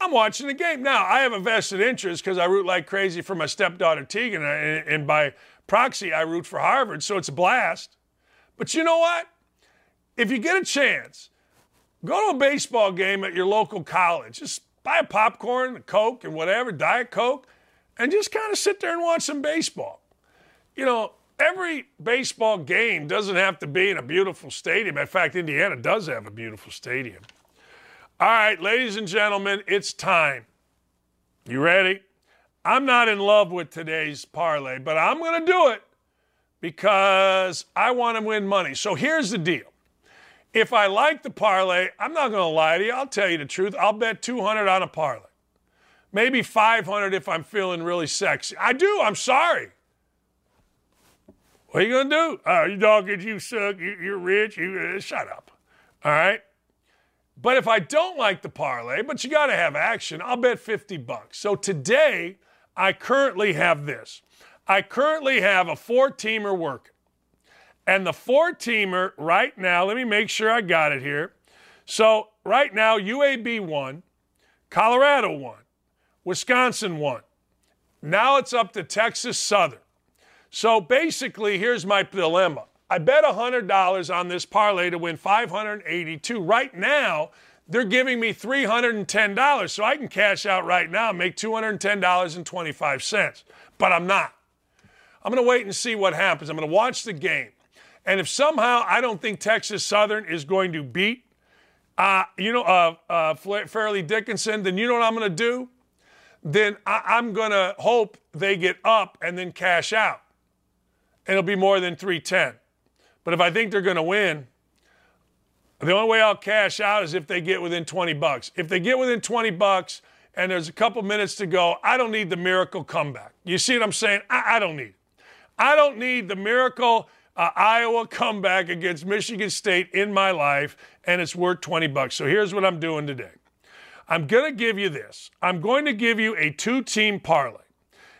I'm watching the game. Now, I have a vested interest because I root like crazy for my stepdaughter Tegan, uh, and by proxy, I root for Harvard, so it's a blast. But you know what? If you get a chance, go to a baseball game at your local college. Just buy a popcorn, a Coke, and whatever, Diet Coke, and just kind of sit there and watch some baseball. You know, every baseball game doesn't have to be in a beautiful stadium. In fact, Indiana does have a beautiful stadium. All right, ladies and gentlemen, it's time. You ready? I'm not in love with today's parlay, but I'm going to do it because I want to win money. So here's the deal. If I like the parlay, I'm not going to lie to you. I'll tell you the truth. I'll bet 200 on a parlay. Maybe 500 if I'm feeling really sexy. I do. I'm sorry. What are you going to do? Oh, you dogged, you suck. You, are rich. You uh, shut up. All right. But if I don't like the parlay, but you got to have action, I'll bet 50 bucks. So today, I currently have this. I currently have a four teamer working. And the four teamer right now, let me make sure I got it here. So right now, UAB won, Colorado won, Wisconsin won. Now it's up to Texas Southern. So basically, here's my dilemma. I bet $100 on this parlay to win 582. Right now, they're giving me $310, so I can cash out right now and make $210.25. But I'm not. I'm going to wait and see what happens. I'm going to watch the game. And if somehow I don't think Texas Southern is going to beat, uh, you know, uh, uh, Fairleigh Dickinson, then you know what I'm going to do? Then I- am going to hope they get up and then cash out. And it'll be more than 310. But if I think they're going to win, the only way I'll cash out is if they get within 20 bucks. If they get within 20 bucks and there's a couple minutes to go, I don't need the miracle comeback. You see what I'm saying? I, I don't need it. I don't need the miracle uh, Iowa comeback against Michigan State in my life, and it's worth 20 bucks. So here's what I'm doing today. I'm going to give you this. I'm going to give you a two team parlay.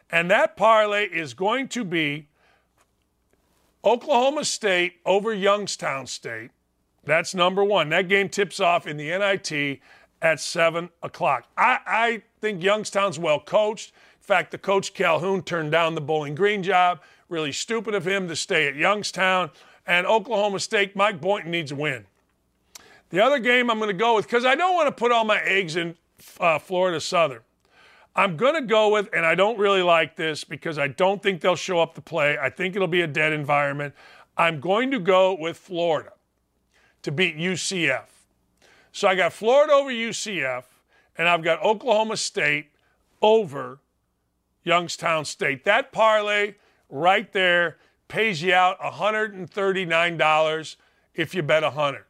And that parlay is going to be Oklahoma State over Youngstown State that's number one. That game tips off in the NIT at 7 o'clock. I, I think Youngstown's well coached. In fact, the coach Calhoun turned down the Bowling Green job. Really stupid of him to stay at Youngstown. And Oklahoma State, Mike Boynton needs a win. The other game I'm going to go with, because I don't want to put all my eggs in uh, Florida Southern. I'm going to go with, and I don't really like this because I don't think they'll show up to play. I think it'll be a dead environment. I'm going to go with Florida to beat UCF. So I got Florida over UCF, and I've got Oklahoma State over Youngstown State. That parlay right there pays you out $139 if you bet 100.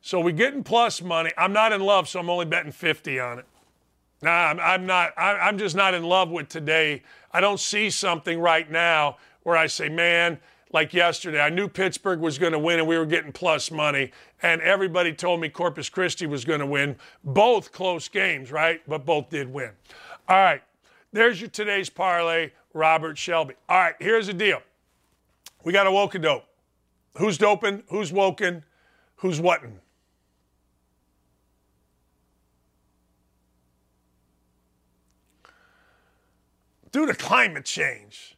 So we're getting plus money. I'm not in love, so I'm only betting 50 on it. Nah, I'm, I'm not. I'm just not in love with today. I don't see something right now where I say, man, like yesterday, I knew Pittsburgh was going to win and we were getting plus money, and everybody told me Corpus Christi was going to win. Both close games, right? But both did win. All right, there's your today's parlay, Robert Shelby. All right, here's the deal. We got a woke dope. Who's doping? Who's woken? Who's whatin'? Due to climate change,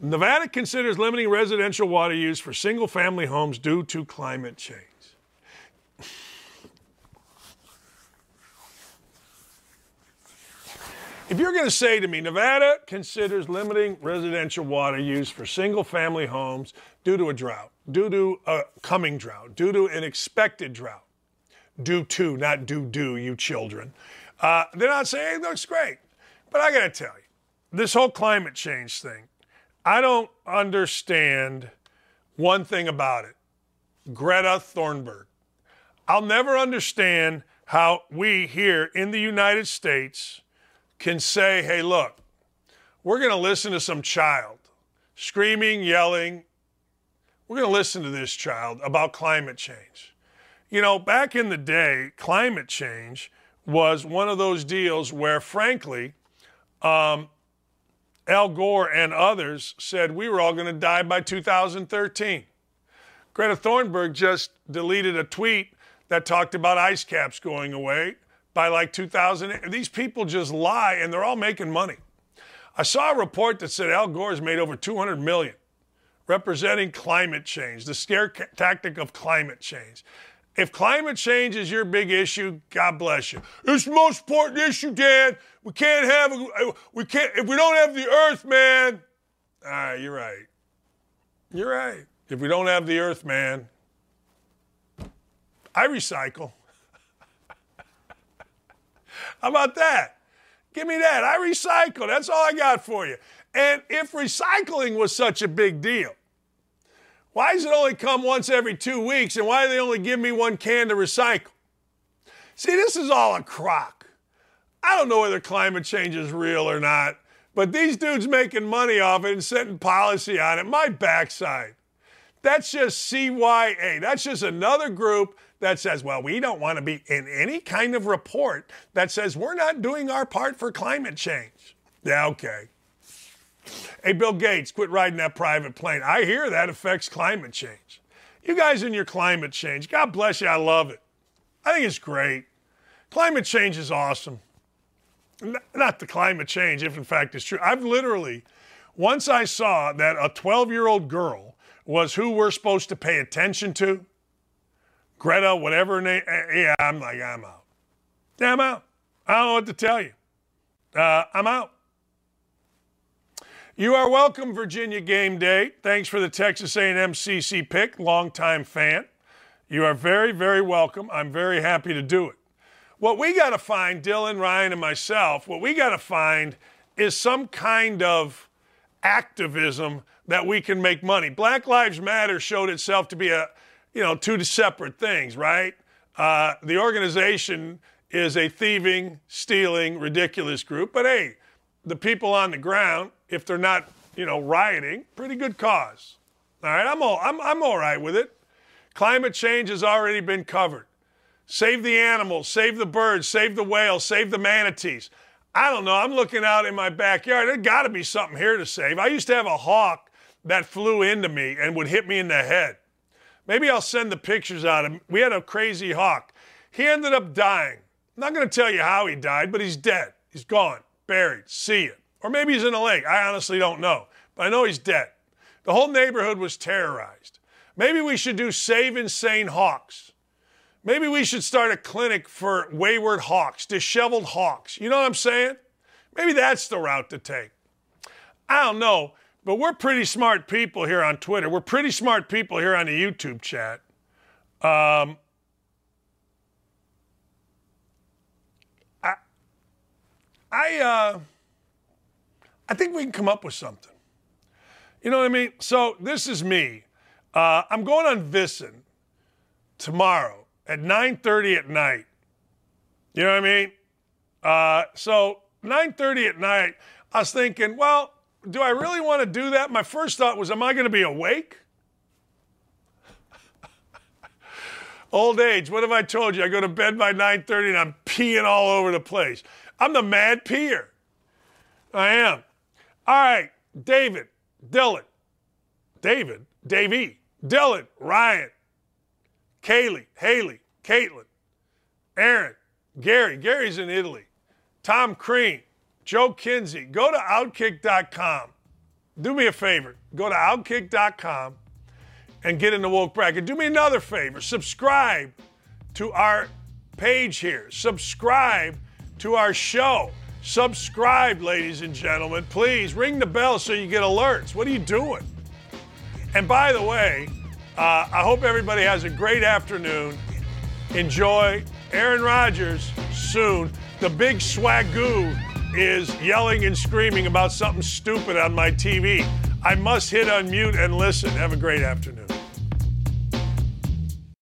Nevada considers limiting residential water use for single family homes due to climate change. If you're going to say to me, Nevada considers limiting residential water use for single family homes due to a drought, due to a coming drought, due to an expected drought, due to, not due do, you children, uh, they're not saying it looks great. But I got to tell you, this whole climate change thing, I don't understand one thing about it Greta Thunberg. I'll never understand how we here in the United States can say, hey, look, we're going to listen to some child screaming, yelling. We're going to listen to this child about climate change. You know, back in the day, climate change was one of those deals where, frankly, um, Al Gore and others said we were all going to die by 2013. Greta Thunberg just deleted a tweet that talked about ice caps going away by like 2000. These people just lie and they're all making money. I saw a report that said Al Gore's made over 200 million representing climate change, the scare ca- tactic of climate change. If climate change is your big issue, God bless you. It's the most important issue, Dan. We can't have we can't if we don't have the earth, man. Ah, you're right. You're right. If we don't have the earth, man, I recycle. How about that? Give me that. I recycle. That's all I got for you. And if recycling was such a big deal, why does it only come once every two weeks and why do they only give me one can to recycle? See, this is all a crock. I don't know whether climate change is real or not, but these dudes making money off it and setting policy on it, my backside. That's just CYA. That's just another group that says, well, we don't want to be in any kind of report that says we're not doing our part for climate change. Yeah, okay. Hey, Bill Gates, quit riding that private plane. I hear that affects climate change. You guys in your climate change, God bless you. I love it. I think it's great. Climate change is awesome. Not the climate change, if in fact it's true. I've literally, once I saw that a 12 year old girl was who we're supposed to pay attention to, Greta, whatever her name. Eh, yeah, I'm like, I'm out. Yeah, I'm out. I don't know what to tell you. Uh, I'm out. You are welcome, Virginia Game Day. Thanks for the Texas A&M CC pick, longtime fan. You are very, very welcome. I'm very happy to do it. What we got to find, Dylan, Ryan, and myself, what we got to find is some kind of activism that we can make money. Black Lives Matter showed itself to be a, you know, two separate things, right? Uh, the organization is a thieving, stealing, ridiculous group, but hey, the people on the ground, if they're not, you know, rioting, pretty good cause. All right, I'm all, I'm, I'm all right with it. Climate change has already been covered. Save the animals, save the birds, save the whales, save the manatees. I don't know. I'm looking out in my backyard. There's got to be something here to save. I used to have a hawk that flew into me and would hit me in the head. Maybe I'll send the pictures out. Of We had a crazy hawk. He ended up dying. I'm not going to tell you how he died, but he's dead. He's gone, buried. See it. Or maybe he's in a lake. I honestly don't know. But I know he's dead. The whole neighborhood was terrorized. Maybe we should do Save Insane Hawks. Maybe we should start a clinic for wayward hawks, disheveled hawks. You know what I'm saying? Maybe that's the route to take. I don't know. But we're pretty smart people here on Twitter. We're pretty smart people here on the YouTube chat. Um, I, I, uh, I think we can come up with something. You know what I mean? So this is me. Uh, I'm going on VSiN tomorrow at 9:30 at night. You know what I mean? Uh, so 9:30 at night, I was thinking, well, do I really want to do that? My first thought was, am I going to be awake? Old age. What have I told you? I go to bed by 9:30 and I'm peeing all over the place. I'm the mad peer. I am. All right, David, Dylan, David, Davey, Dylan, Ryan, Kaylee, Haley, Caitlin, Aaron, Gary. Gary's in Italy. Tom Crean, Joe Kinsey. Go to Outkick.com. Do me a favor. Go to Outkick.com and get in the woke bracket. Do me another favor. Subscribe to our page here. Subscribe to our show. Subscribe, ladies and gentlemen. Please ring the bell so you get alerts. What are you doing? And by the way, uh, I hope everybody has a great afternoon. Enjoy Aaron Rodgers soon. The big swagoo is yelling and screaming about something stupid on my TV. I must hit unmute and listen. Have a great afternoon.